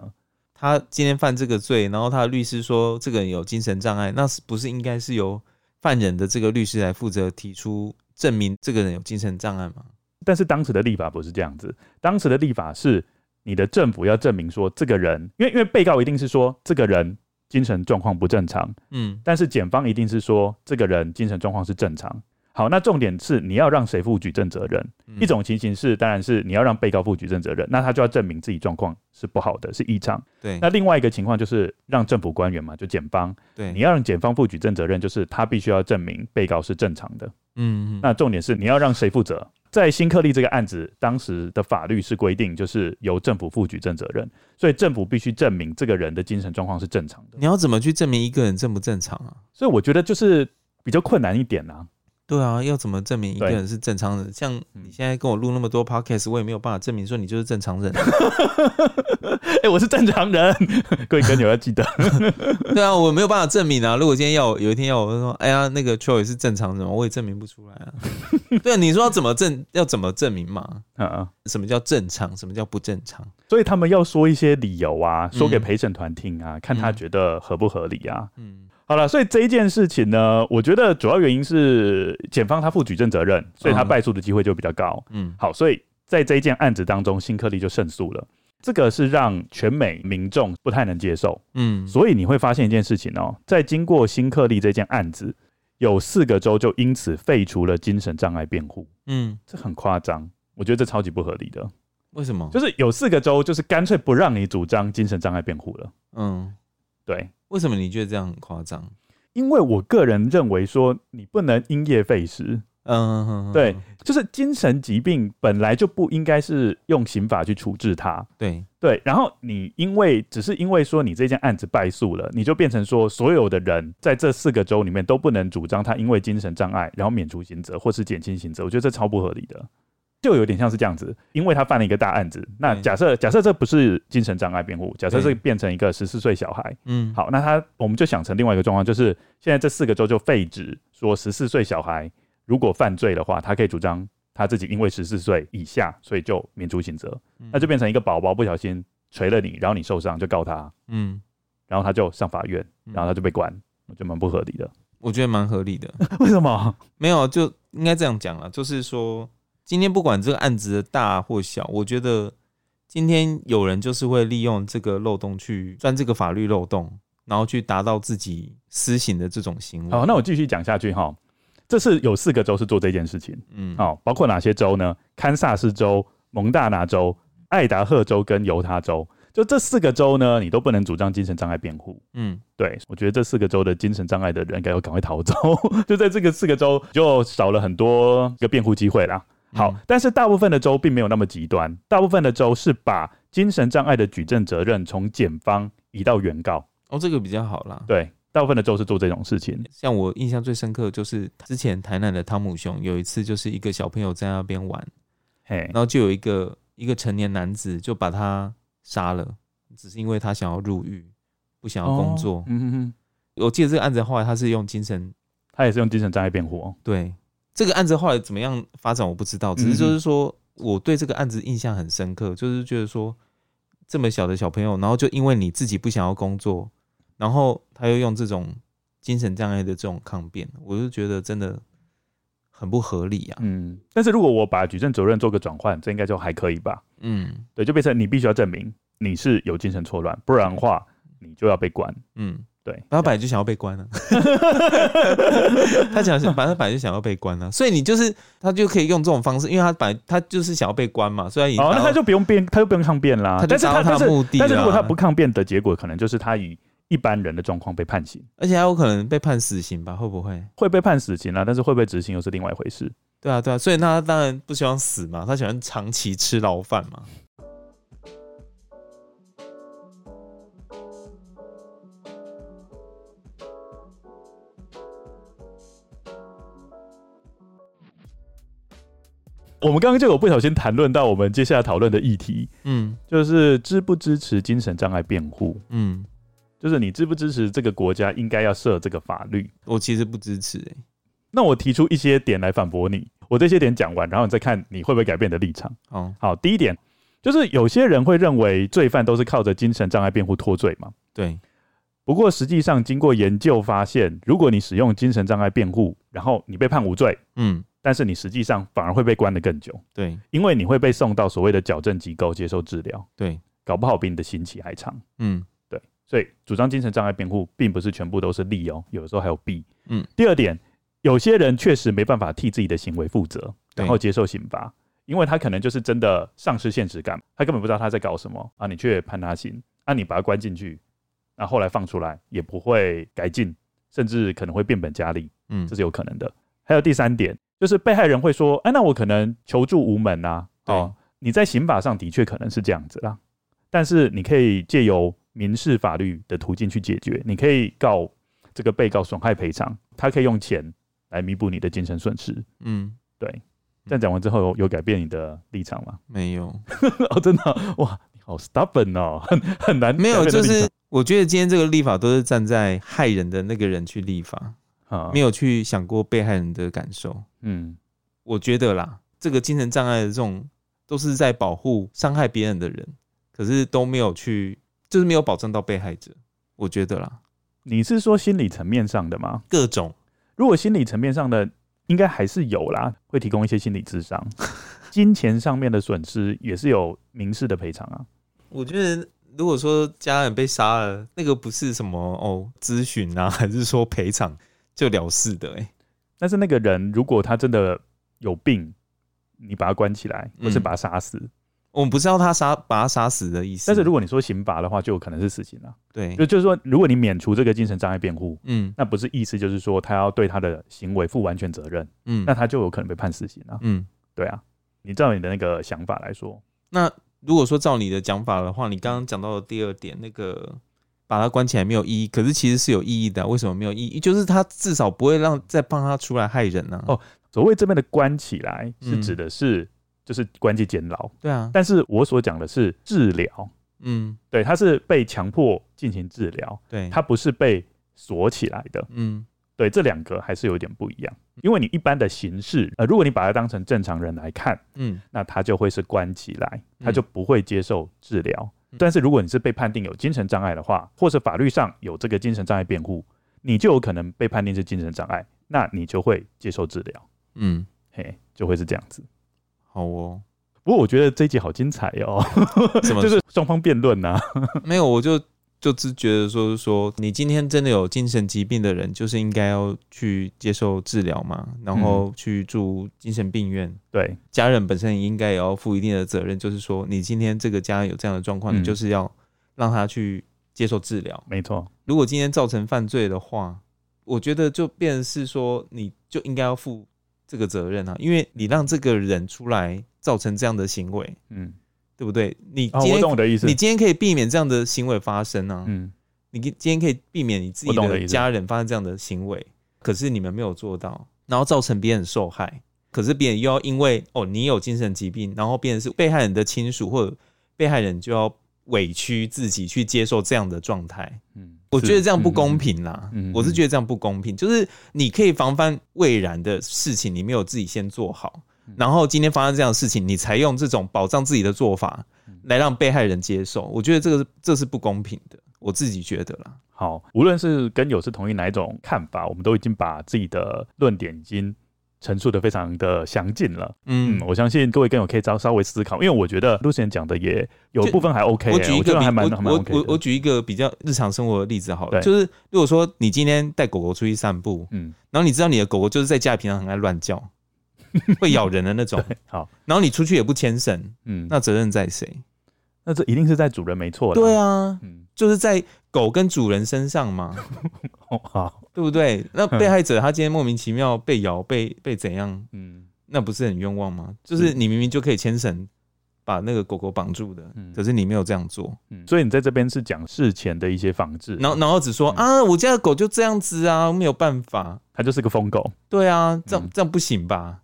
A: 他今天犯这个罪，然后他的律师说这个人有精神障碍，那是不是应该是由犯人的这个律师来负责提出证明这个人有精神障碍吗？
B: 但是当时的立法不是这样子，当时的立法是你的政府要证明说这个人，因为因为被告一定是说这个人精神状况不正常，嗯，但是检方一定是说这个人精神状况是正常。好，那重点是你要让谁负举证责任？嗯、一种情形是，当然是你要让被告负举证责任，那他就要证明自己状况是不好的，是异常。
A: 对。
B: 那另外一个情况就是让政府官员嘛，就检方，
A: 对，
B: 你要让检方负举证责任，就是他必须要证明被告是正常的。
A: 嗯。
B: 那重点是你要让谁负责？在新克利这个案子，当时的法律是规定，就是由政府负举证责任，所以政府必须证明这个人的精神状况是正常的。
A: 你要怎么去证明一个人正不正常啊？
B: 所以我觉得就是比较困难一点啊。
A: 对啊，要怎么证明一个人是正常人？像你现在跟我录那么多 podcast，我也没有办法证明说你就是正常人。
B: 哎、欸，我是正常人，各位哥你要记得。
A: 对啊，我没有办法证明啊。如果今天要有一天要我说，哎呀，那个 Troy 是正常人，我也证明不出来啊。对啊，你说要怎么证？要怎么证明嘛？啊，什么叫正常？什么叫不正常？
B: 所以他们要说一些理由啊，说给陪审团听啊，嗯、看他觉得合不合理啊。嗯。好了，所以这一件事情呢，我觉得主要原因是检方他负举证责任，所以他败诉的机会就比较高。嗯，好，所以在这一件案子当中，新克利就胜诉了。这个是让全美民众不太能接受。嗯，所以你会发现一件事情哦，在经过新克利这件案子，有四个州就因此废除了精神障碍辩护。嗯，这很夸张，我觉得这超级不合理的。
A: 为什么？
B: 就是有四个州就是干脆不让你主张精神障碍辩护了。嗯，对。
A: 为什么你觉得这样很夸张？
B: 因为我个人认为说，你不能因噎废食。嗯，对，就是精神疾病本来就不应该是用刑法去处置它。
A: 对
B: 对，然后你因为只是因为说你这件案子败诉了，你就变成说所有的人在这四个州里面都不能主张他因为精神障碍，然后免除刑责或是减轻刑责。我觉得这超不合理的。就有点像是这样子，因为他犯了一个大案子。那假设假设这不是精神障碍辩护，假设是变成一个十四岁小孩，嗯，好，那他我们就想成另外一个状况，就是现在这四个州就废止说十四岁小孩如果犯罪的话，他可以主张他自己因为十四岁以下，所以就免除刑责，嗯。那就变成一个宝宝不小心捶了你，然后你受伤就告他，嗯，然后他就上法院，然后他就被关，我觉得蛮不合理的。
A: 我觉得蛮合理的，
B: 为什么？
A: 没有，就应该这样讲了，就是说。今天不管这个案子的大或小，我觉得今天有人就是会利用这个漏洞去钻这个法律漏洞，然后去达到自己私刑的这种行为。
B: 好，那我继续讲下去哈。这是有四个州是做这件事情，嗯，好，包括哪些州呢？堪萨斯州、蒙大拿州、爱达荷州跟犹他州。就这四个州呢，你都不能主张精神障碍辩护。嗯，对，我觉得这四个州的精神障碍的人应该要赶快逃走。就在这个四个州，就少了很多个辩护机会啦。好，但是大部分的州并没有那么极端，大部分的州是把精神障碍的举证责任从检方移到原告。
A: 哦，这个比较好啦。
B: 对，大部分的州是做这种事情。
A: 像我印象最深刻就是之前台南的汤姆熊有一次，就是一个小朋友在那边玩，嘿，然后就有一个一个成年男子就把他杀了，只是因为他想要入狱，不想要工作。嗯哼哼。我记得这个案子后来他是用精神，
B: 他也是用精神障碍辩护哦。
A: 对。这个案子后来怎么样发展我不知道，只是就是说我对这个案子印象很深刻，就是觉得说这么小的小朋友，然后就因为你自己不想要工作，然后他又用这种精神障碍的这种抗辩，我就觉得真的很不合理啊。
B: 嗯，但是如果我把举证责任做个转换，这应该就还可以吧？嗯，对，就变成你必须要证明你是有精神错乱，不然的话你就要被关。嗯。对，
A: 他本来就想要被关了，他想，反正本来就想要被关了，所以你就是他就可以用这种方式，因为他本来他就是想要被关嘛，所以
B: 那他就不用辩，他就不用抗辩啦。他但是他的目的，但是如果他不抗辩的结果，可能就是他以一般人的状况被判刑，
A: 而且还有可能被判死刑吧？会不会？
B: 会被判死刑啊？但是会不会执行又是另外一回事。
A: 对啊，对啊，所以他当然不希望死嘛，他喜欢长期吃牢饭嘛。
B: 我们刚刚就有不小心谈论到我们接下来讨论的议题，
A: 嗯，
B: 就是支不支持精神障碍辩护，
A: 嗯，
B: 就是你支不支持这个国家应该要设这个法律？
A: 我其实不支持欸。
B: 那我提出一些点来反驳你，我这些点讲完，然后你再看你会不会改变你的立场。
A: 哦，
B: 好，第一点就是有些人会认为罪犯都是靠着精神障碍辩护脱罪嘛？
A: 对。
B: 不过实际上经过研究发现，如果你使用精神障碍辩护，然后你被判无罪，
A: 嗯。
B: 但是你实际上反而会被关得更久，
A: 对，
B: 因为你会被送到所谓的矫正机构接受治疗，
A: 对，
B: 搞不好比你的刑期还长，
A: 嗯，
B: 对，所以主张精神障碍辩护并不是全部都是利哦，有的时候还有弊，
A: 嗯。
B: 第二点，有些人确实没办法替自己的行为负责，然后接受刑罚，因为他可能就是真的丧失现实感，他根本不知道他在搞什么。啊，你却判他刑，啊，你把他关进去，那后来放出来也不会改进，甚至可能会变本加厉，嗯，这是有可能的。还有第三点。就是被害人会说：“哎，那我可能求助无门呐。”哦，你在刑法上的确可能是这样子啦，但是你可以借由民事法律的途径去解决。你可以告这个被告损害赔偿，他可以用钱来弥补你的精神损失。嗯，对。但讲完之后有，有改变你的立场吗？
A: 没有。
B: 哦，真的哇，你好 stubborn 哦，很很难。
A: 没有，就是我觉得今天这个立法都是站在害人的那个人去立法啊。没有去想过被害人的感受。嗯，我觉得啦，这个精神障碍的这种都是在保护伤害别人的人，可是都没有去，就是没有保障到被害者。我觉得啦，
B: 你是说心理层面上的吗？
A: 各种，如
B: 果心理层面上的，应该还是有啦，会提供一些心理智商。金钱上面的损失也是有民事的赔偿啊。
A: 我觉得，如果说家人被杀了，那个不是什么哦咨询啊，还是说赔偿？就了事的哎、欸，
B: 但是那个人如果他真的有病，你把他关起来，或是把他杀死，嗯、
A: 我们不是要他杀把他杀死的意思。
B: 但是如果你说刑罚的话，就有可能是死刑了。
A: 对，
B: 就就是说，如果你免除这个精神障碍辩护，嗯，那不是意思就是说他要对他的行为负完全责任，嗯，那他就有可能被判死刑了。嗯，对啊，你照你的那个想法来说，
A: 那如果说照你的讲法的话，你刚刚讲到的第二点那个。把他关起来没有意义，可是其实是有意义的。为什么没有意义？就是他至少不会让再帮他出来害人呢、啊。
B: 哦，所谓这边的关起来是指的是就是关进监牢。
A: 对啊，
B: 但是我所讲的是治疗。嗯，对，他是被强迫进行治疗。
A: 对，
B: 他不是被锁起来的。嗯，对，这两个还是有点不一样。因为你一般的形式，呃，如果你把它当成正常人来看，嗯，那他就会是关起来，他就不会接受治疗。但是如果你是被判定有精神障碍的话，或者法律上有这个精神障碍辩护，你就有可能被判定是精神障碍，那你就会接受治疗。嗯，嘿，就会是这样子。
A: 好哦，
B: 不过我觉得这一集好精彩哦，什么 就是双方辩论呐？
A: 没有，我就。就只觉得说说，你今天真的有精神疾病的人，就是应该要去接受治疗嘛，然后去住精神病院。
B: 对，
A: 家人本身也应该也要负一定的责任，就是说，你今天这个家有这样的状况，你就是要让他去接受治疗。
B: 没错，
A: 如果今天造成犯罪的话，我觉得就变成是说，你就应该要负这个责任啊，因为你让这个人出来造成这样的行为，嗯。对不对？你今你今天可以避免这样的行为发生啊。嗯，你今天可以避免你自己的家人发生这样的行为，可是你们没有做到，然后造成别人受害。可是别人又要因为哦，你有精神疾病，然后变成是被害人的亲属或者被害人就要委屈自己去接受这样的状态。嗯，我觉得这样不公平啦。嗯，我是觉得这样不公平，就是你可以防范未然的事情，你没有自己先做好。然后今天发生这样的事情，你才用这种保障自己的做法来让被害人接受，我觉得这个这是不公平的，我自己觉得啦。
B: 好，无论是跟友是同意哪一种看法，我们都已经把自己的论点已经陈述的非常的详尽了。嗯，我相信各位跟友可以稍稍微思考，因为我觉得 Lucien 讲的也有部分还 OK。我举一个还蛮
A: 我我举一个比较日常生活的例子好了，就是如果说你今天带狗狗出去散步，嗯，然后你知道你的狗狗就是在家里平常很爱乱叫。会咬人的那种。好，然后你出去也不牵绳，嗯，那责任在谁？
B: 那这一定是在主人没错的。
A: 对啊，
B: 嗯，
A: 就是在狗跟主人身上嘛，
B: 好，
A: 对不对？那被害者他今天莫名其妙被咬，被被怎样？
B: 嗯，
A: 那不是很冤枉吗？就是你明明就可以牵绳把那个狗狗绑住的，
B: 嗯
A: 可是你没有这样做，
B: 嗯，所以你在这边是讲事前的一些防治，
A: 然后然后只说啊，我家的狗就这样子啊，没有办法，
B: 它就是个疯狗。
A: 对啊，这样
B: 嗯
A: 这样不行吧？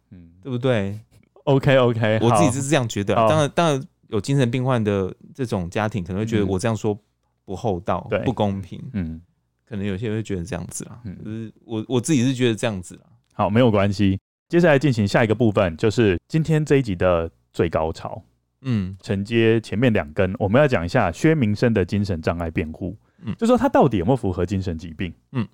B: 嗯
A: 对不对
B: ？，OK OK，
A: 我自己是这样觉得当然，当然有精神病患的这种家庭可能会觉得我这样说不厚道
B: 对、
A: 不公平，
B: 嗯，
A: 可能有些人会觉得这样子啦。
B: 嗯
A: 就是我我自己是觉得这样子啦。
B: 好，没有关系。接下来进行下一个部分，就是今天这一集的最高潮。
A: 嗯
B: 承接前面两根，我们要讲一下薛明生的精神障碍辩护，
A: 嗯
B: 就说他到底有没有符合精神疾病？
A: 嗯。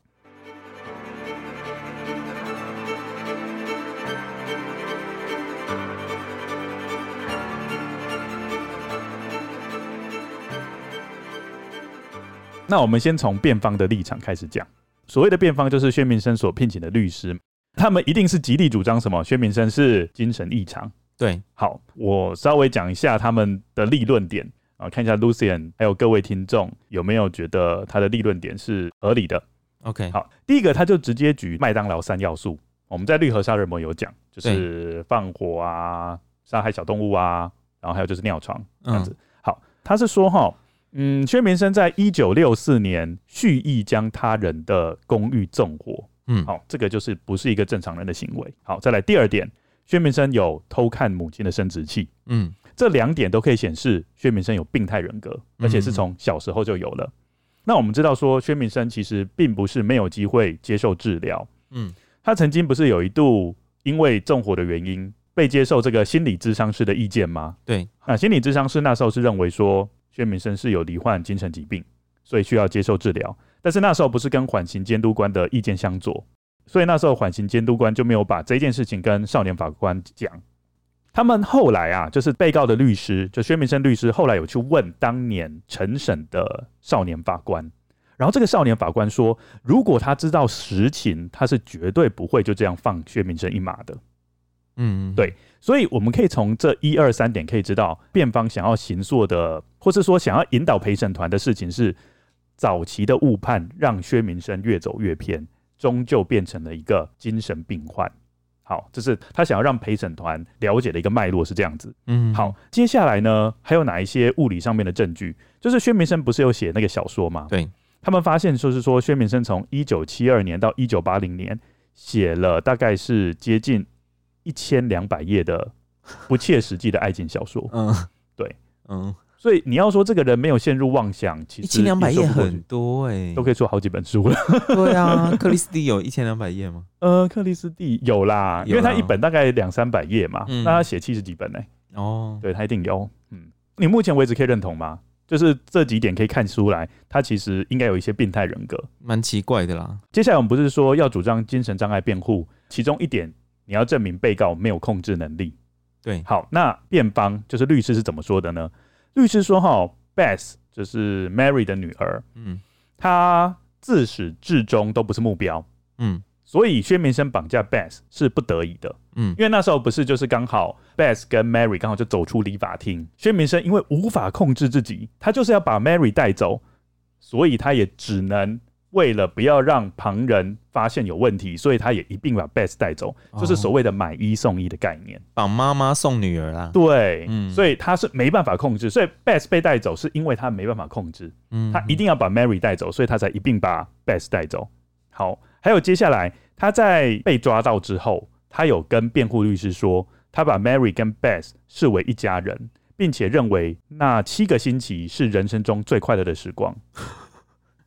B: 那我们先从辩方的立场开始讲。所谓的辩方，就是薛明生所聘请的律师，他们一定是极力主张什么？薛明生是精神异常。
A: 对，
B: 好，我稍微讲一下他们的立论点啊，看一下 Lucian 还有各位听众有没有觉得他的立论点是合理的。
A: OK，
B: 好，第一个他就直接举麦当劳三要素，我们在绿河杀人魔有讲，就是放火啊、杀害小动物啊，然后还有就是尿床这样子。
A: 嗯
B: 好，他是说哈，嗯，薛明生在一九六四年蓄意将他人的公寓纵火，
A: 嗯，
B: 好，这个就是不是一个正常人的行为。好，再来第二点，薛明生有偷看母亲的生殖器，
A: 嗯。
B: 这两点都可以显示薛明生有病态人格，而且是从小时候就有了。那我们知道说，薛明生其实并不是没有机会接受治疗，
A: 嗯。
B: 他曾经不是有一度因为纵火的原因被接受这个心理咨商师的意见吗？
A: 对，
B: 那心理咨商师那时候是认为说薛明生是有罹患精神疾病，所以需要接受治疗。但是那时候不是跟缓刑监督官的意见相左，所以那时候缓刑监督官就没有把这件事情跟少年法官讲。他们后来啊，就是被告的律师，就薛明生律师，后来有去问当年陈审的少年法官，然后这个少年法官说，如果他知道实情，他是绝对不会就这样放薛明生一马的。
A: 嗯，
B: 对所以我们可以从这一二三点可以知道，辩方想要行诉的，或是说想要引导陪审团的事情是早期的误判，让薛明生越走越偏，终究变成了一个精神病患。好，这是他想要让陪审团了解的一个脉络是这样子。
A: 嗯，
B: 好，接下来呢，还有哪一些物理上面的证据？就是薛明生不是有写那个小说吗？
A: 对，
B: 他们发现就是说，薛明生从一九七二年到一九八零年写了大概是接近一千两百页的不切实际的爱情小说。
A: 嗯，
B: 对，
A: 嗯，
B: 所以你要说这个人没有陷入妄想，其实
A: 一千两百
B: 页
A: 很多哎，
B: 都可以出好几本书了。
A: 对啊，克里斯蒂有一千两百页吗？
B: 呃，克里斯蒂有啦，因为他一本大概两三百页嘛，
A: 嗯
B: 那他写七十几本呢、
A: 哦，
B: 对他一定有。嗯，你目前为止可以认同吗？就是这几点可以看出来，他其实应该有一些病态人格。
A: 蛮奇怪的啦。
B: 接下来我们不是说要主张精神障碍辩护，其中一点你要证明被告没有控制能力。
A: 对，
B: 好，那辩方就是律师是怎么说的呢？律师说：“哈，Beth 就是 Mary 的女儿，
A: 嗯
B: 她自始至终都不是目标，
A: 嗯
B: 所以薛明生绑架 Beth 是不得已的。
A: 嗯
B: 因为那时候不是就是刚好 Beth 跟 Mary 刚好就走出理法庭，薛明生因为无法控制自己，他就是要把 Mary 带走，所以他也只能为了不要让旁人发现有问题，所以他也一并把 Beth 带走，就是所谓的买一送一的概念。
A: 把妈妈送女儿啦。
B: 对，
A: 嗯
B: 所以他是没办法控制，所以 Beth 被带走是因为他没办法控制，
A: 嗯，
B: 他一定要把 Mary 带走，所以他才一并把 Beth 带走。好，还有接下来他在被抓到之后，他有跟辩护律师说，他把 Mary 跟 Beth 视为一家人，并且认为那七个星期是人生中最快乐的时光。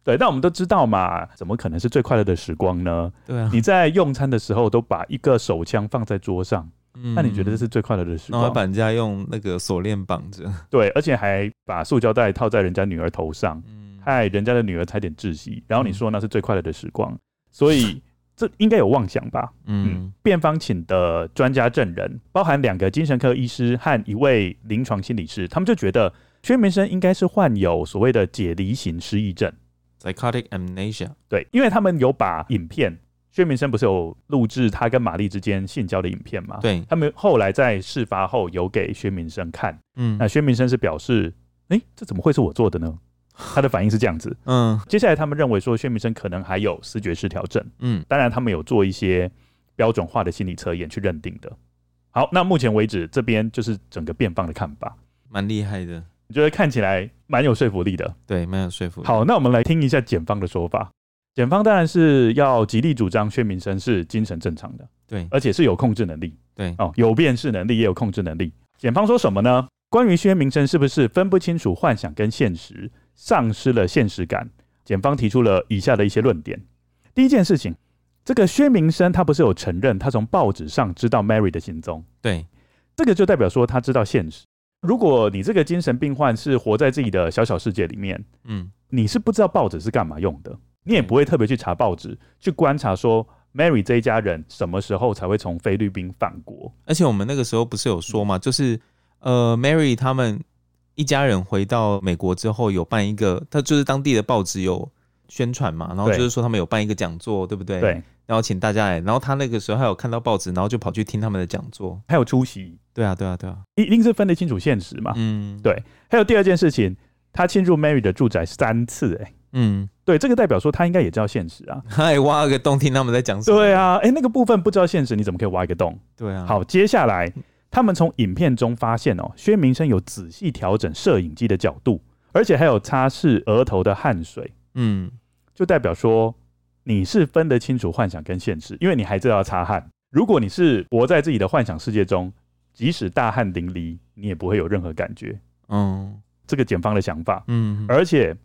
B: 对，但我们都知道嘛，怎么可能是最快乐的时光呢？
A: 对啊，
B: 你在用餐的时候都把一个手枪放在桌上，那
A: 那
B: 你觉得这是最快乐的时光？
A: 然后把人家用那个锁链绑着，
B: 对，而且还把塑胶袋套在人家女儿头上，
A: 嗯，
B: 害人家的女儿差点窒息，然后你说那是最快乐的时光，所以这应该有妄想吧？
A: 嗯
B: 辩方请的专家证人包含两个精神科医师和一位临床心理师，他们就觉得薛明生应该是患有所谓的解离型失忆症。
A: ，psychotic amnesia，
B: 对，因为他们有把影片，薛明生不是有录制他跟玛丽之间性交的影片吗？
A: 对，
B: 他们后来在事发后有给薛明生看，
A: 嗯
B: 那薛明生是表示哎，这怎么会是我做的呢？他的反应是这样子。
A: 嗯，
B: 接下来他们认为说薛明生可能还有视觉失调症。
A: 嗯，
B: 当然他们有做一些标准化的心理测验去认定的。好，那目前为止这边就是整个辩方的看法，
A: 蛮厉害的。
B: 你觉得看起来蛮有说服力的？
A: 对，蛮有说服力。
B: 好，那我们来听一下检方的说法。检方当然是要极力主张薛明生是精神正常的，
A: 对，
B: 而且是有控制能力，
A: 对，
B: 哦，有辨识能力，也有控制能力。检方说什么呢？关于薛明生是不是分不清楚幻想跟现实，丧失了现实感？检方提出了以下的一些论点。第一件事情，这个薛明生他不是有承认他从报纸上知道 Mary 的行踪？
A: 对，
B: 这个就代表说他知道现实。如果你这个精神病患是活在自己的小小世界里面，嗯，你是不知道报纸是干嘛用的。你也不会特别去查报纸，去观察说 Mary 这一家人什么时候才会从菲律宾返国。
A: 而且我们那个时候不是有说嘛，就是呃，Mary 他们一家人回到美国之后，有办一个，他就是当地的报纸有宣传嘛，然后就是说他们有办一个讲座，对不对？
B: 对。
A: 然后请大家来，然后他那个时候还有看到报纸，然后就跑去听他们的讲座，
B: 还有出席。
A: 对啊，对啊，对啊，
B: 一定是分得清楚现实嘛。嗯，对。还有第二件事情，他侵入 Mary 的住宅三次，哎。嗯，对，这个代表说他应该也知道现实啊，
A: 他还挖了个洞听他们在讲什么。
B: 对啊，哎，那个部分不知道现实，你怎么可以挖一个洞？
A: 对啊。
B: 好，接下来他们从影片中发现哦，薛明生有仔细调整摄影机的角度，而且还有擦拭额头的汗水。嗯，就代表说你是分得清楚幻想跟现实，因为你还知道要擦汗。如果你是活在自己的幻想世界中，即使大汗淋漓，你也不会有任何感觉。嗯，这个检方的想法。嗯，而且。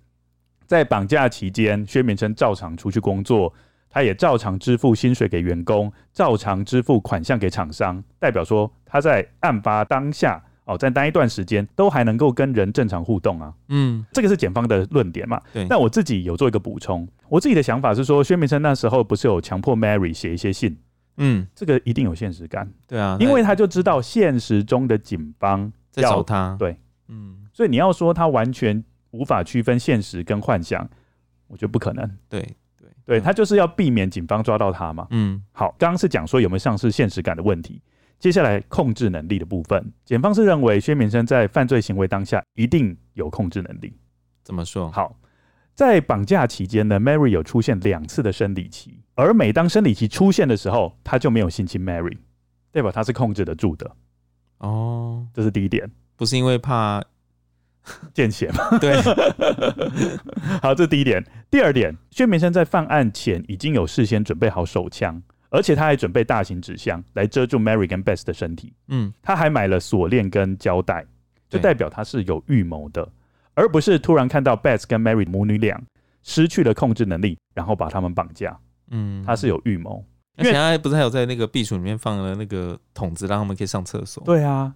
B: 在绑架期间，薛明生照常出去工作，他也照常支付薪水给员工，照常支付款项给厂商，代表说他在案发当下哦，在那一段时间都还能够跟人正常互动啊。嗯，这个是检方的论点嘛。
A: 对。
B: 那我自己有做一个补充，我自己的想法是说，薛明生那时候不是有强迫 Mary 写一些信？嗯，这个一定有现实感。
A: 对啊，
B: 因为他就知道现实中的警方
A: 在找他。
B: 对，嗯，所以你要说他完全。无法区分现实跟幻想，我觉得不可能。
A: 对
B: 对对，他就是要避免警方抓到他嘛。嗯，好，刚刚是讲说有没有丧失现实感的问题，接下来控制能力的部分，检方是认为薛明生在犯罪行为当下一定有控制能力。
A: 怎么说？
B: 好，在绑架期间呢，Mary 有出现两次的生理期，而每当生理期出现的时候，他就没有性侵 Mary，代表他是控制得住的。哦，这是第一点，
A: 不是因为怕。
B: 见血吗？
A: 对，
B: 好，这是第一点。第二点，薛明生在犯案前已经有事先准备好手枪，而且他还准备大型纸箱来遮住 Mary 跟 Beth 的身体。嗯，他还买了锁链跟胶带，就代表他是有预谋的，而不是突然看到 Beth 跟 Mary 母女俩失去了控制能力，然后把他们绑架。嗯，他是有预谋，
A: 而且他不是还有在那个壁橱里面放了那个桶子，让他们可以上厕所。
B: 对啊。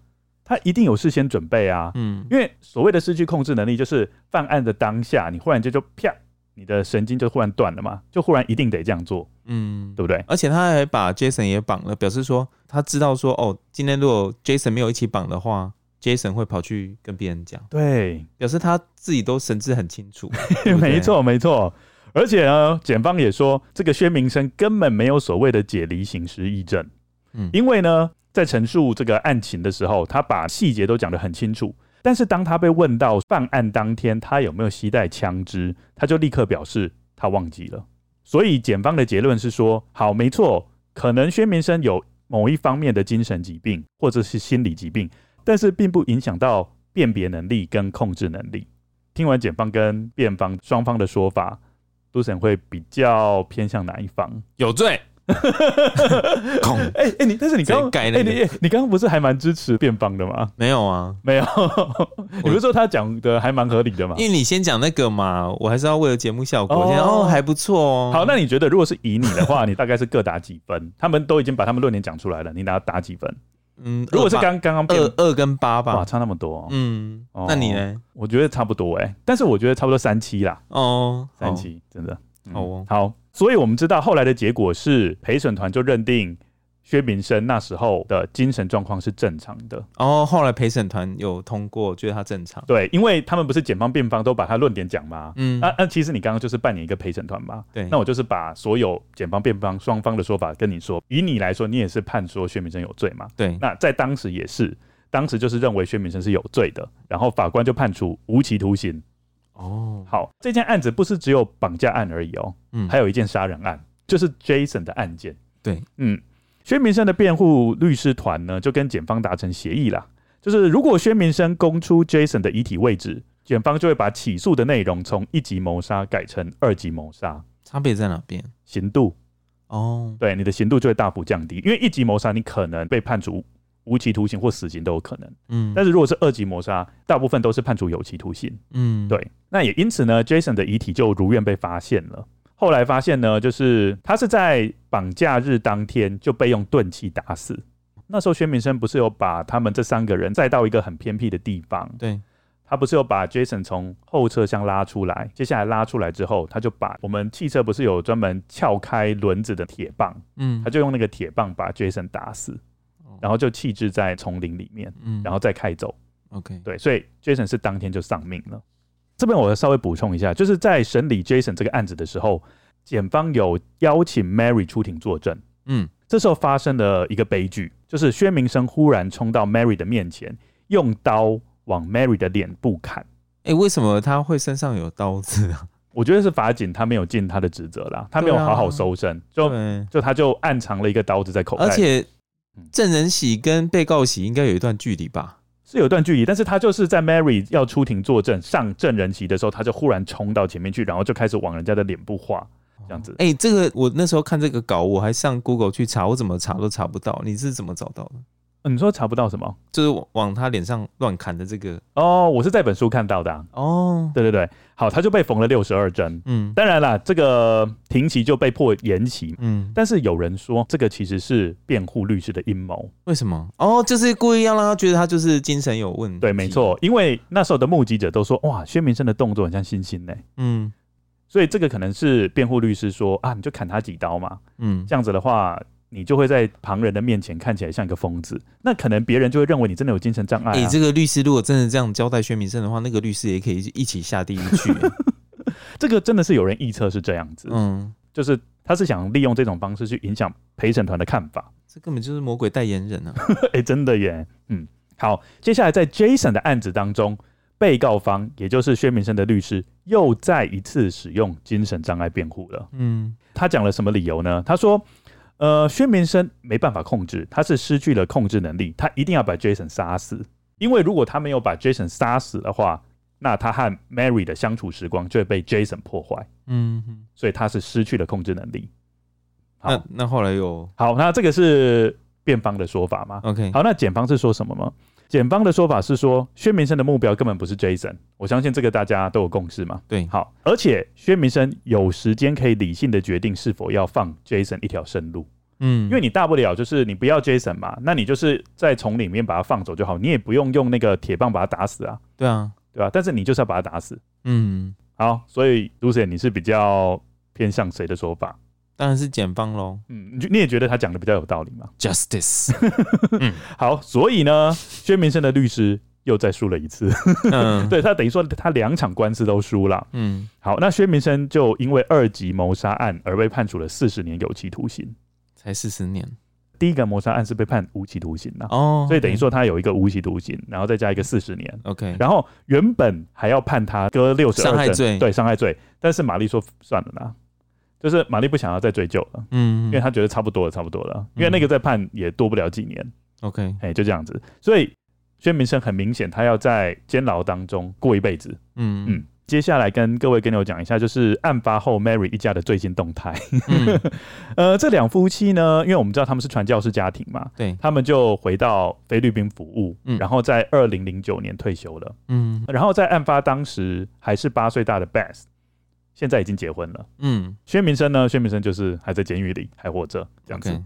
B: 他一定有事先准备啊，嗯，因为所谓的失去控制能力，就是犯案的当下，你忽然间就啪，你的神经就忽然断了嘛，就忽然一定得这样做，嗯，对不对？
A: 而且他还把 Jason 也绑了，表示说他知道说，哦，今天如果 Jason 没有一起绑的话，Jason 会跑去跟别人讲，
B: 对，
A: 表示他自己都神志很清楚，
B: 没错没错。而且呢，检方也说，这个薛明生根本没有所谓的解离型失忆症，嗯，因为呢。在陈述这个案情的时候，他把细节都讲得很清楚。但是当他被问到犯案当天他有没有携带枪支，他就立刻表示他忘记了。所以检方的结论是说：好，没错，可能薛明生有某一方面的精神疾病或者是心理疾病，但是并不影响到辨别能力跟控制能力。听完检方跟辩方双方的说法，都审会比较偏向哪一方？
A: 有罪。
B: 哎哎，你但是你刚刚哎你你刚刚不是还蛮支持辩方的吗？
A: 没有啊，
B: 没有。你不是说他讲的还蛮合理的嘛。
A: 因为你先讲那个嘛，我还是要为了节目效果。哦，还不错哦。
B: 好，那你觉得如果是以你的话，你大概是各打几分？他们都已经把他们论点讲出来了，你拿打几分？嗯，如果是刚刚刚
A: 二二跟八吧，
B: 哇，差那么多。
A: 嗯，那你呢？
B: 我觉得差不多哎，但是我觉得差不多三七啦。哦，三七真的。哦，好。所以我们知道后来的结果是陪审团就认定薛明生那时候的精神状况是正常的。
A: 哦，后来陪审团有通过，觉得他正常。
B: 对，因为他们不是检方辩方都把他论点讲吗？嗯，那那、啊、其实你刚刚就是扮演一个陪审团嘛。
A: 对，
B: 那我就是把所有检方辩方双方的说法跟你说。以你来说，你也是判说薛明生有罪嘛？
A: 对，
B: 那在当时也是。当时就是认为薛明生是有罪的，然后法官就判处无期徒刑。
A: 哦，
B: 好，这件案子不是只有绑架案而已哦，嗯，还有一件杀人案，就是 Jason 的案件。
A: 对，
B: 嗯，薛明生的辩护律师团呢，就跟检方达成协议啦，就是如果薛明生供出 Jason 的遗体位置，检方就会把起诉的内容从一级谋杀改成二级谋杀。
A: 差别在哪边？
B: 刑度。
A: 哦，
B: 对，你的刑度就会大幅降低，因为一级谋杀你可能被判处无期徒刑或死刑都有可能，嗯，但是如果是二级谋杀，大部分都是判处有期徒刑，嗯，对。那也因此呢，Jason 的遗体就如愿被发现了。后来发现呢，就是他是在绑架日当天就被用钝器打死。那时候薛明生不是有把他们这三个人载到一个很偏僻的地方，
A: 对。
B: 他不是有把 Jason 从后车厢拉出来，接下来拉出来之后，他就把我们汽车不是有专门撬开轮子的铁棒，嗯，他就用那个铁棒把 Jason 打死，然后就弃置在丛林里面，嗯，然后再开走。
A: OK，
B: 对，所以 Jason 是当天就丧命了。这边我要稍微补充一下，就是在审理 Jason 这个案子的时候，检方有邀请 Mary 出庭作证，嗯，这时候发生了一个悲剧，就是薛明生忽然冲到 Mary 的面前，用刀。往 Mary 的脸部砍，
A: 哎、欸，为什么他会身上有刀子啊？
B: 我觉得是法警他没有尽他的职责啦，他没有好好搜身，就就他就暗藏了一个刀子在口袋。
A: 而且证人席跟被告席应该有一段距离吧？
B: 是有一段距离，但是他就是在 Mary 要出庭作证上证人席的时候，他就忽然冲到前面去，然后就开始往人家的脸部画，这样子。
A: 哎、欸，这个我那时候看这个稿，我还上 Google 去查，我怎么查都查不到，你是怎么找到的？
B: 你说查不到什么？
A: 就是往他脸上乱砍的这个
B: 哦，我是在本书看到的、啊、
A: 哦。
B: 对对对，好，他就被缝了六十二针。嗯，当然啦，这个停期就被迫延期。嗯，但是有人说这个其实是辩护律师的阴谋。
A: 为什么？哦，就是故意要让他觉得他就是精神有问题。
B: 对，没错，因为那时候的目击者都说，哇，薛明生的动作很像猩猩呢。嗯，所以这个可能是辩护律师说啊，你就砍他几刀嘛。嗯，这样子的话。你就会在旁人的面前看起来像一个疯子，那可能别人就会认为你真的有精神障碍、啊。
A: 你、欸、这个律师如果真的这样交代薛明生的话，那个律师也可以一起下地狱去。
B: 这个真的是有人臆测是这样子，嗯，就是他是想利用这种方式去影响陪审团的看法。
A: 这根本就是魔鬼代言人啊！
B: 哎、欸，真的耶。嗯，好，接下来在 Jason 的案子当中，被告方也就是薛明生的律师又再一次使用精神障碍辩护了。嗯，他讲了什么理由呢？他说。呃，薛明生没办法控制，他是失去了控制能力，他一定要把 Jason 杀死，因为如果他没有把 Jason 杀死的话，那他和 Mary 的相处时光就会被 Jason 破坏。嗯哼，所以他是失去了控制能力。好，
A: 那那后来又
B: 好，那这个是辩方的说法吗
A: ？OK，
B: 好，那检方是说什么吗？检方的说法是说，薛明生的目标根本不是 Jason，我相信这个大家都有共识嘛。
A: 对，
B: 好，而且薛明生有时间可以理性的决定是否要放 Jason 一条生路。嗯，因为你大不了就是你不要 Jason 嘛，那你就是在从里面把他放走就好，你也不用用那个铁棒把他打死啊。
A: 对啊，
B: 对吧？但是你就是要把他打死。
A: 嗯，
B: 好，所以 Lucien 你是比较偏向谁的说法？
A: 当然是检方喽。
B: 嗯，你你也觉得他讲的比较有道理吗
A: ？Justice。
B: 嗯，好，所以呢，薛明生的律师又再输了一次。嗯，对他等于说他两场官司都输了。嗯，好，那薛明生就因为二级谋杀案而被判处了四十年有期徒刑。
A: 才四十年，
B: 第一个谋杀案是被判无期徒刑的哦，所以等于说他有一个无期徒刑，然后再加一个四十年。
A: OK，
B: 然后原本还要判他割六十二
A: 伤害罪，
B: 对伤害罪，但是玛丽说算了啦。就是玛丽不想要再追究了，嗯，因为他觉得差不多了，差不多了，因为那个再判也多不了几年。
A: OK，
B: 哎，就这样子，所以薛明生很明显他要在监牢当中过一辈子。嗯嗯。接下来跟各位跟我讲一下，就是案发后 Mary 一家的最新动态。嗯、呃，这两夫妻呢，因为我们知道他们是传教士家庭嘛，
A: 对，
B: 他们就回到菲律宾服务，嗯、然后在二零零九年退休了。嗯，然后在案发当时还是八岁大的 Beth，现在已经结婚了。嗯，薛明生呢，薛明生就是还在监狱里还活着，这样子。
A: Okay.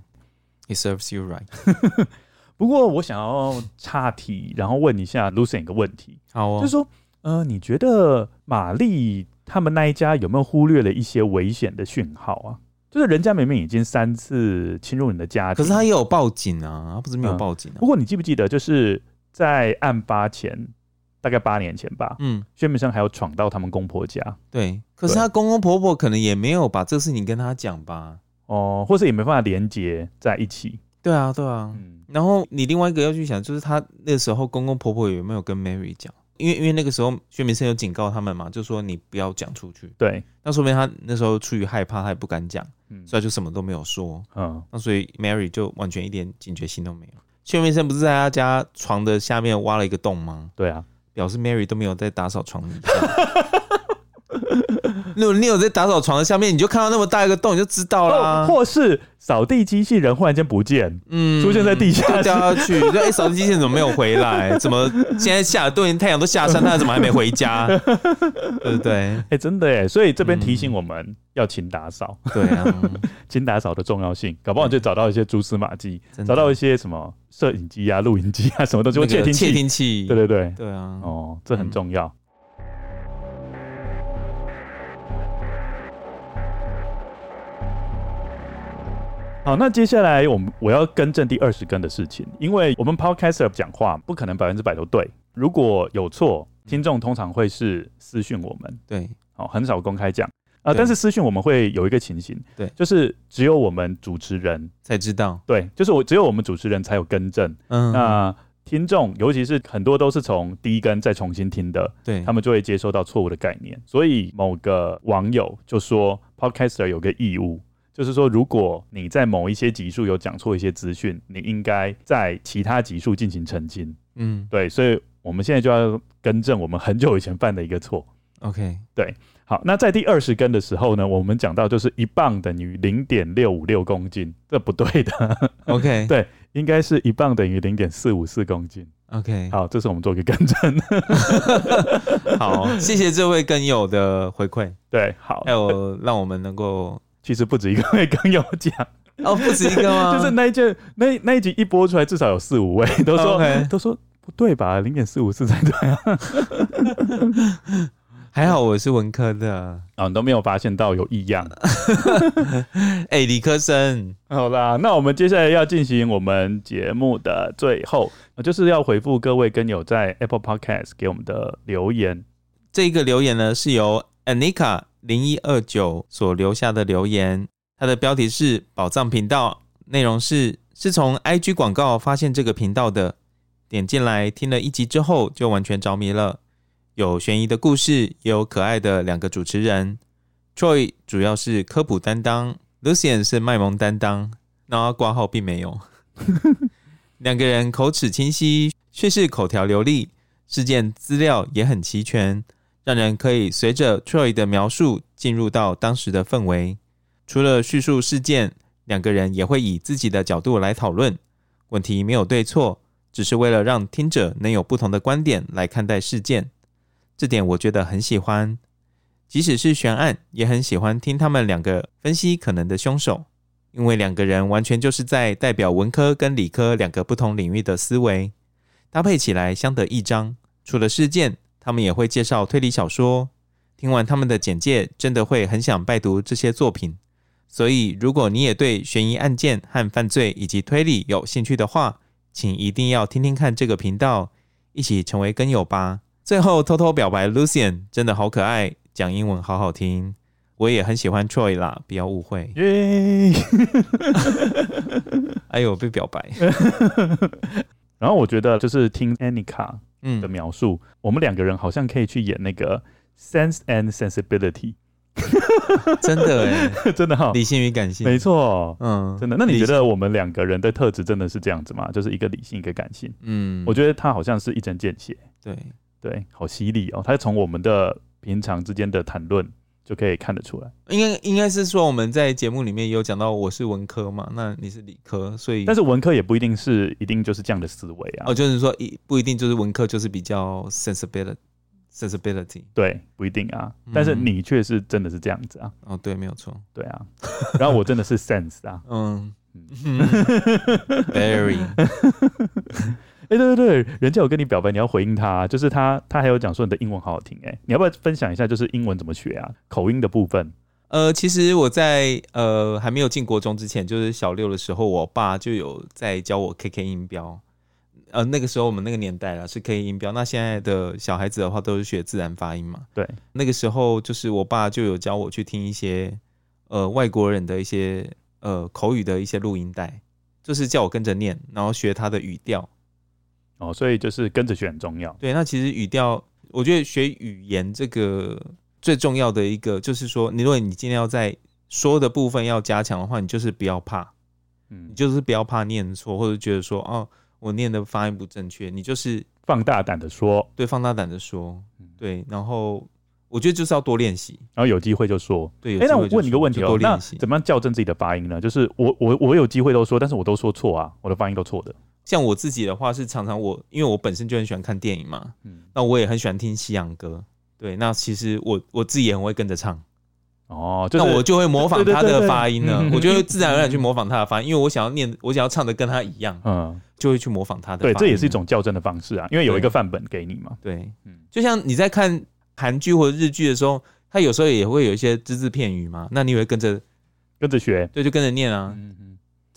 A: He serves you right。
B: 不过我想要岔题，然后问一下 Lucien 一个问题，
A: 好、哦，
B: 就是说。呃，你觉得玛丽他们那一家有没有忽略了一些危险的讯号啊？就是人家明明已经三次侵入你的家庭，
A: 可是他也有报警啊，他不是没有报警啊。
B: 不过你记不记得，就是在案发前大概八年前吧，嗯，薛明生还要闯到他们公婆家，
A: 对，可是他公公婆婆可能也没有把这事情跟他讲吧，
B: 哦，或是也没办法连接在一起。
A: 对啊，对啊。
B: 嗯，
A: 然后你另外一个要去想，就是他那个时候公公婆婆有没有跟 Mary 讲？因为因为那个时候薛明生有警告他们嘛，就说你不要讲出去。
B: 对，
A: 那说明他那时候出于害怕，他也不敢讲，
B: 嗯，
A: 所以就什么都没有说。
B: 嗯，
A: 那所以 Mary 就完全一点警觉心都没有。薛明生不是在他家床的下面挖了一个洞吗？
B: 对啊，
A: 表示 Mary 都没有在打扫床底下。如果你有在打扫床的下面，你就看到那么大一个洞，你就知道了、啊。
B: 或是扫地机器人忽然间不见，嗯，出现在地下，
A: 掉下去。就哎，扫、欸、地机器人怎么没有回来？怎么现在下都已经太阳都下山，他怎么还没回家？对不对？哎、
B: 欸，真的哎，所以这边提醒我们要勤打扫、嗯。对啊，勤打扫的重要性，搞不好就找到一些蛛丝马迹，找到一些什么摄影机啊、录影机啊，什么东西，窃听器。窃听器。对对对，
A: 对啊。
B: 哦，这很重要。嗯好，那接下来我们我要更正第二十根的事情，因为我们 Podcaster 讲话不可能百分之百都对，如果有错，听众通常会是私讯我们，
A: 对，
B: 好，很少公开讲啊、呃，但是私讯我们会有一个情形，
A: 对，
B: 就是只有我们主持人
A: 才知道，
B: 对，就是我只有我们主持人才有更正，嗯，那听众尤其是很多都是从第一根再重新听的，
A: 对，
B: 他们就会接收到错误的概念，所以某个网友就说 Podcaster 有个义务。就是说，如果你在某一些集数有讲错一些资讯，你应该在其他集数进行澄清。嗯，对，所以我们现在就要更正我们很久以前犯的一个错。
A: OK，
B: 对，好，那在第二十根的时候呢，我们讲到就是一磅等于零点六五六公斤，这不对的。
A: OK，
B: 对，应该是一磅等于零点四五四公斤。
A: OK，
B: 好，这是我们做一个更正。
A: 好，谢谢这位跟友的回馈。
B: 对，好，
A: 还有让我们能够。
B: 其实不止一个 位更友讲
A: 哦，不止一个吗？
B: 就是那一件那那一集一播出来，至少有四五位都说、okay. 都说不对吧？零点四五四才对啊！
A: 还好我是文科的啊、
B: 哦，你都没有发现到有异样。
A: 哎、欸，理科生，
B: 好啦，那我们接下来要进行我们节目的最后，就是要回复各位跟友在 Apple Podcast 给我们的留言。
A: 这个留言呢是由 Anika。零一二九所留下的留言，它的标题是“宝藏频道”，内容是是从 IG 广告发现这个频道的，点进来听了一集之后就完全着迷了。有悬疑的故事，也有可爱的两个主持人。Troy 主要是科普担当，Lucian 是卖萌担当，那挂号并没有。两个人口齿清晰，叙事口条流利，事件资料也很齐全。让人可以随着 Troy 的描述进入到当时的氛围。除了叙述事件，两个人也会以自己的角度来讨论。问题没有对错，只是为了让听者能有不同的观点来看待事件。这点我觉得很喜欢。即使是悬案，也很喜欢听他们两个分析可能的凶手，因为两个人完全就是在代表文科跟理科两个不同领域的思维，搭配起来相得益彰。除了事件，他们也会介绍推理小说，听完他们的简介，真的会很想拜读这些作品。所以，如果你也对悬疑案件和犯罪以及推理有兴趣的话，请一定要听听看这个频道，一起成为跟友吧。最后，偷偷表白，Lucian 真的好可爱，讲英文好好听。我也很喜欢 Troy 啦，不要误会。耶！哎呦，被表白。
B: 然后我觉得就是听 Anika。嗯的描述，我们两个人好像可以去演那个 Sense and Sensibility，
A: 真的哎，
B: 真的哈，
A: 理性与感性，
B: 没错，嗯，真的。那你觉得我们两个人的特质真的是这样子吗？就是一个理性，一个感性。嗯，我觉得他好像是一针见血，
A: 对
B: 对，好犀利哦。他从我们的平常之间的谈论。就可以看得出来，
A: 应该应该是说我们在节目里面也有讲到，我是文科嘛，那你是理科，所以
B: 但是文科也不一定是一定就是这样的思维啊。
A: 哦，就是说一不一定就是文科就是比较 sensibility sensibility，
B: 对，不一定啊。但是你却是真的是这样子啊。
A: 哦，对，没有错，
B: 对啊。然后我真的是 sense 啊，嗯，
A: very。
B: 哎、欸，对对对，人家有跟你表白，你要回应他，啊，就是他，他还有讲说你的英文好好听，哎，你要不要分享一下，就是英文怎么学啊？口音的部分。
A: 呃，其实我在呃还没有进国中之前，就是小六的时候，我爸就有在教我 KK 音标。呃，那个时候我们那个年代了是 KK 音标，那现在的小孩子的话都是学自然发音嘛。
B: 对，
A: 那个时候就是我爸就有教我去听一些呃外国人的一些呃口语的一些录音带。就是叫我跟着念，然后学他的语调。
B: 哦，所以就是跟着学很重要。
A: 对，那其实语调，我觉得学语言这个最重要的一个，就是说，你如果你今天要在说的部分要加强的话，你就是不要怕，嗯，你就是不要怕念错，或者觉得说，哦，我念的发音不正确，你就是
B: 放大胆的说，
A: 对，放大胆的说，对，然后我觉得就是要多练习，
B: 然后有机会就说，
A: 对。
B: 哎、欸，那我问你一个问题哦，那怎么样校正自己的发音呢？就是我我我有机会都说，但是我都说错啊，我的发音都错的。
A: 像我自己的话是常常我，因为我本身就很喜欢看电影嘛，嗯，那我也很喜欢听西洋歌，对，那其实我我自己也很会跟着唱，
B: 哦，就是、
A: 那我就会模仿他的发音呢，我就会自然而然去模仿他的发音，因为我想要念，我想要唱的跟他一样，嗯，就会去模仿他的
B: 对，这也是一种校正的方式啊，因为有一个范本给你嘛，
A: 对，嗯，就像你在看韩剧或者日剧的时候，他有时候也会有一些只字片语嘛，那你会跟着
B: 跟着学，
A: 对，就跟着念啊。嗯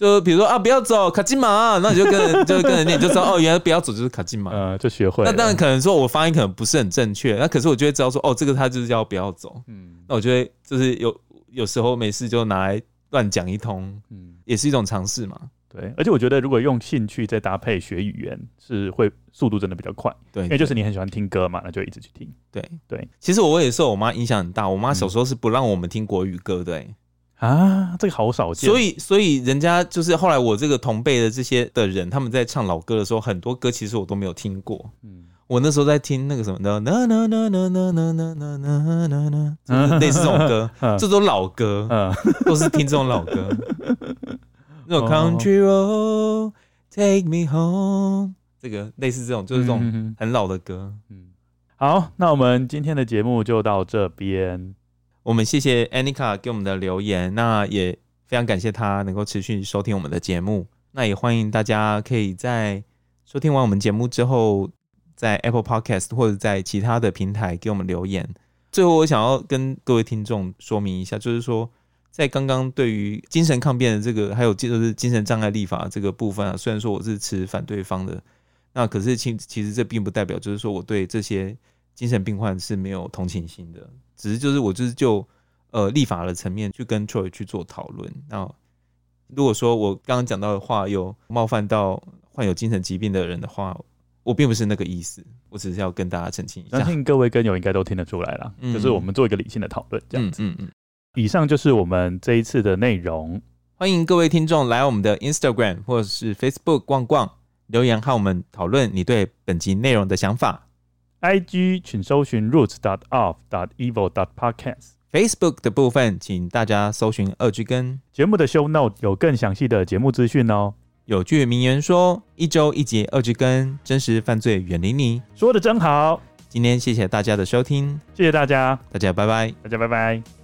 A: 就比如说啊，不要走，卡金马，那你就跟人就跟人念，就知道哦，原来不要走就是卡金马，
B: 呃，就学会了。
A: 那当然可能说我发音可能不是很正确，那可是我就会知道说，哦，这个他就是叫不要走，嗯，那我就会就是有有时候没事就拿来乱讲一通，嗯，也是一种尝试嘛。
B: 对，而且我觉得如果用兴趣再搭配学语言，是会速度真的比较快，
A: 对，
B: 因为就是你很喜欢听歌嘛，那就一直去听。
A: 对。
B: 对，
A: 其实我也受我妈影响很大，我妈小时候是不让我们听国语歌的，欸。
B: 啊，这个好少见。
A: 所以，所以人家就是后来我这个同辈的这些的人，他们在唱老歌的时候，很多歌其实我都没有听过。嗯，我那时候在听那个什么的，那那那那那那那那那那那，类似这种歌，这种老歌，嗯，都是听这种老歌。那种 Country Road Take Me Home，这个类似这种，就是这种很老的歌。
B: 嗯，好，那我们今天的节目就到这边。
A: 我们谢谢 Anika 给我们的留言，那也非常感谢她能够持续收听我们的节目。那也欢迎大家可以在收听完我们节目之后，在 Apple Podcast 或者在其他的平台给我们留言。最后，我想要跟各位听众说明一下，就是说，在刚刚对于精神抗辩的这个，还有就是精神障碍立法这个部分啊，虽然说我是持反对方的，那可是其其实这并不代表就是说我对这些精神病患是没有同情心的。只是就是我就是就呃立法的层面去跟 Troy 去做讨论。那如果说我刚刚讲到的话有冒犯到患有精神疾病的人的话，我并不是那个意思，我只是要跟大家澄清一下。
B: 相信各位跟友应该都听得出来了，嗯、就是我们做一个理性的讨论这样子。嗯嗯，嗯。以上就是我们这一次的内容。
A: 欢迎各位听众来我们的 Instagram 或者是 Facebook 逛逛，留言和我们讨论你对本集内容的想法。
B: I G 请搜寻 roots dot off dot evil dot podcast。
A: Facebook 的部分，请大家搜寻二句根。
B: 节目的 show note 有更详细的节目资讯哦。
A: 有句名言说：“一周一集二句根，真实犯罪远离你。”
B: 说得真好。
A: 今天谢谢大家的收听，
B: 谢谢大家，
A: 大家拜拜，
B: 大家拜拜。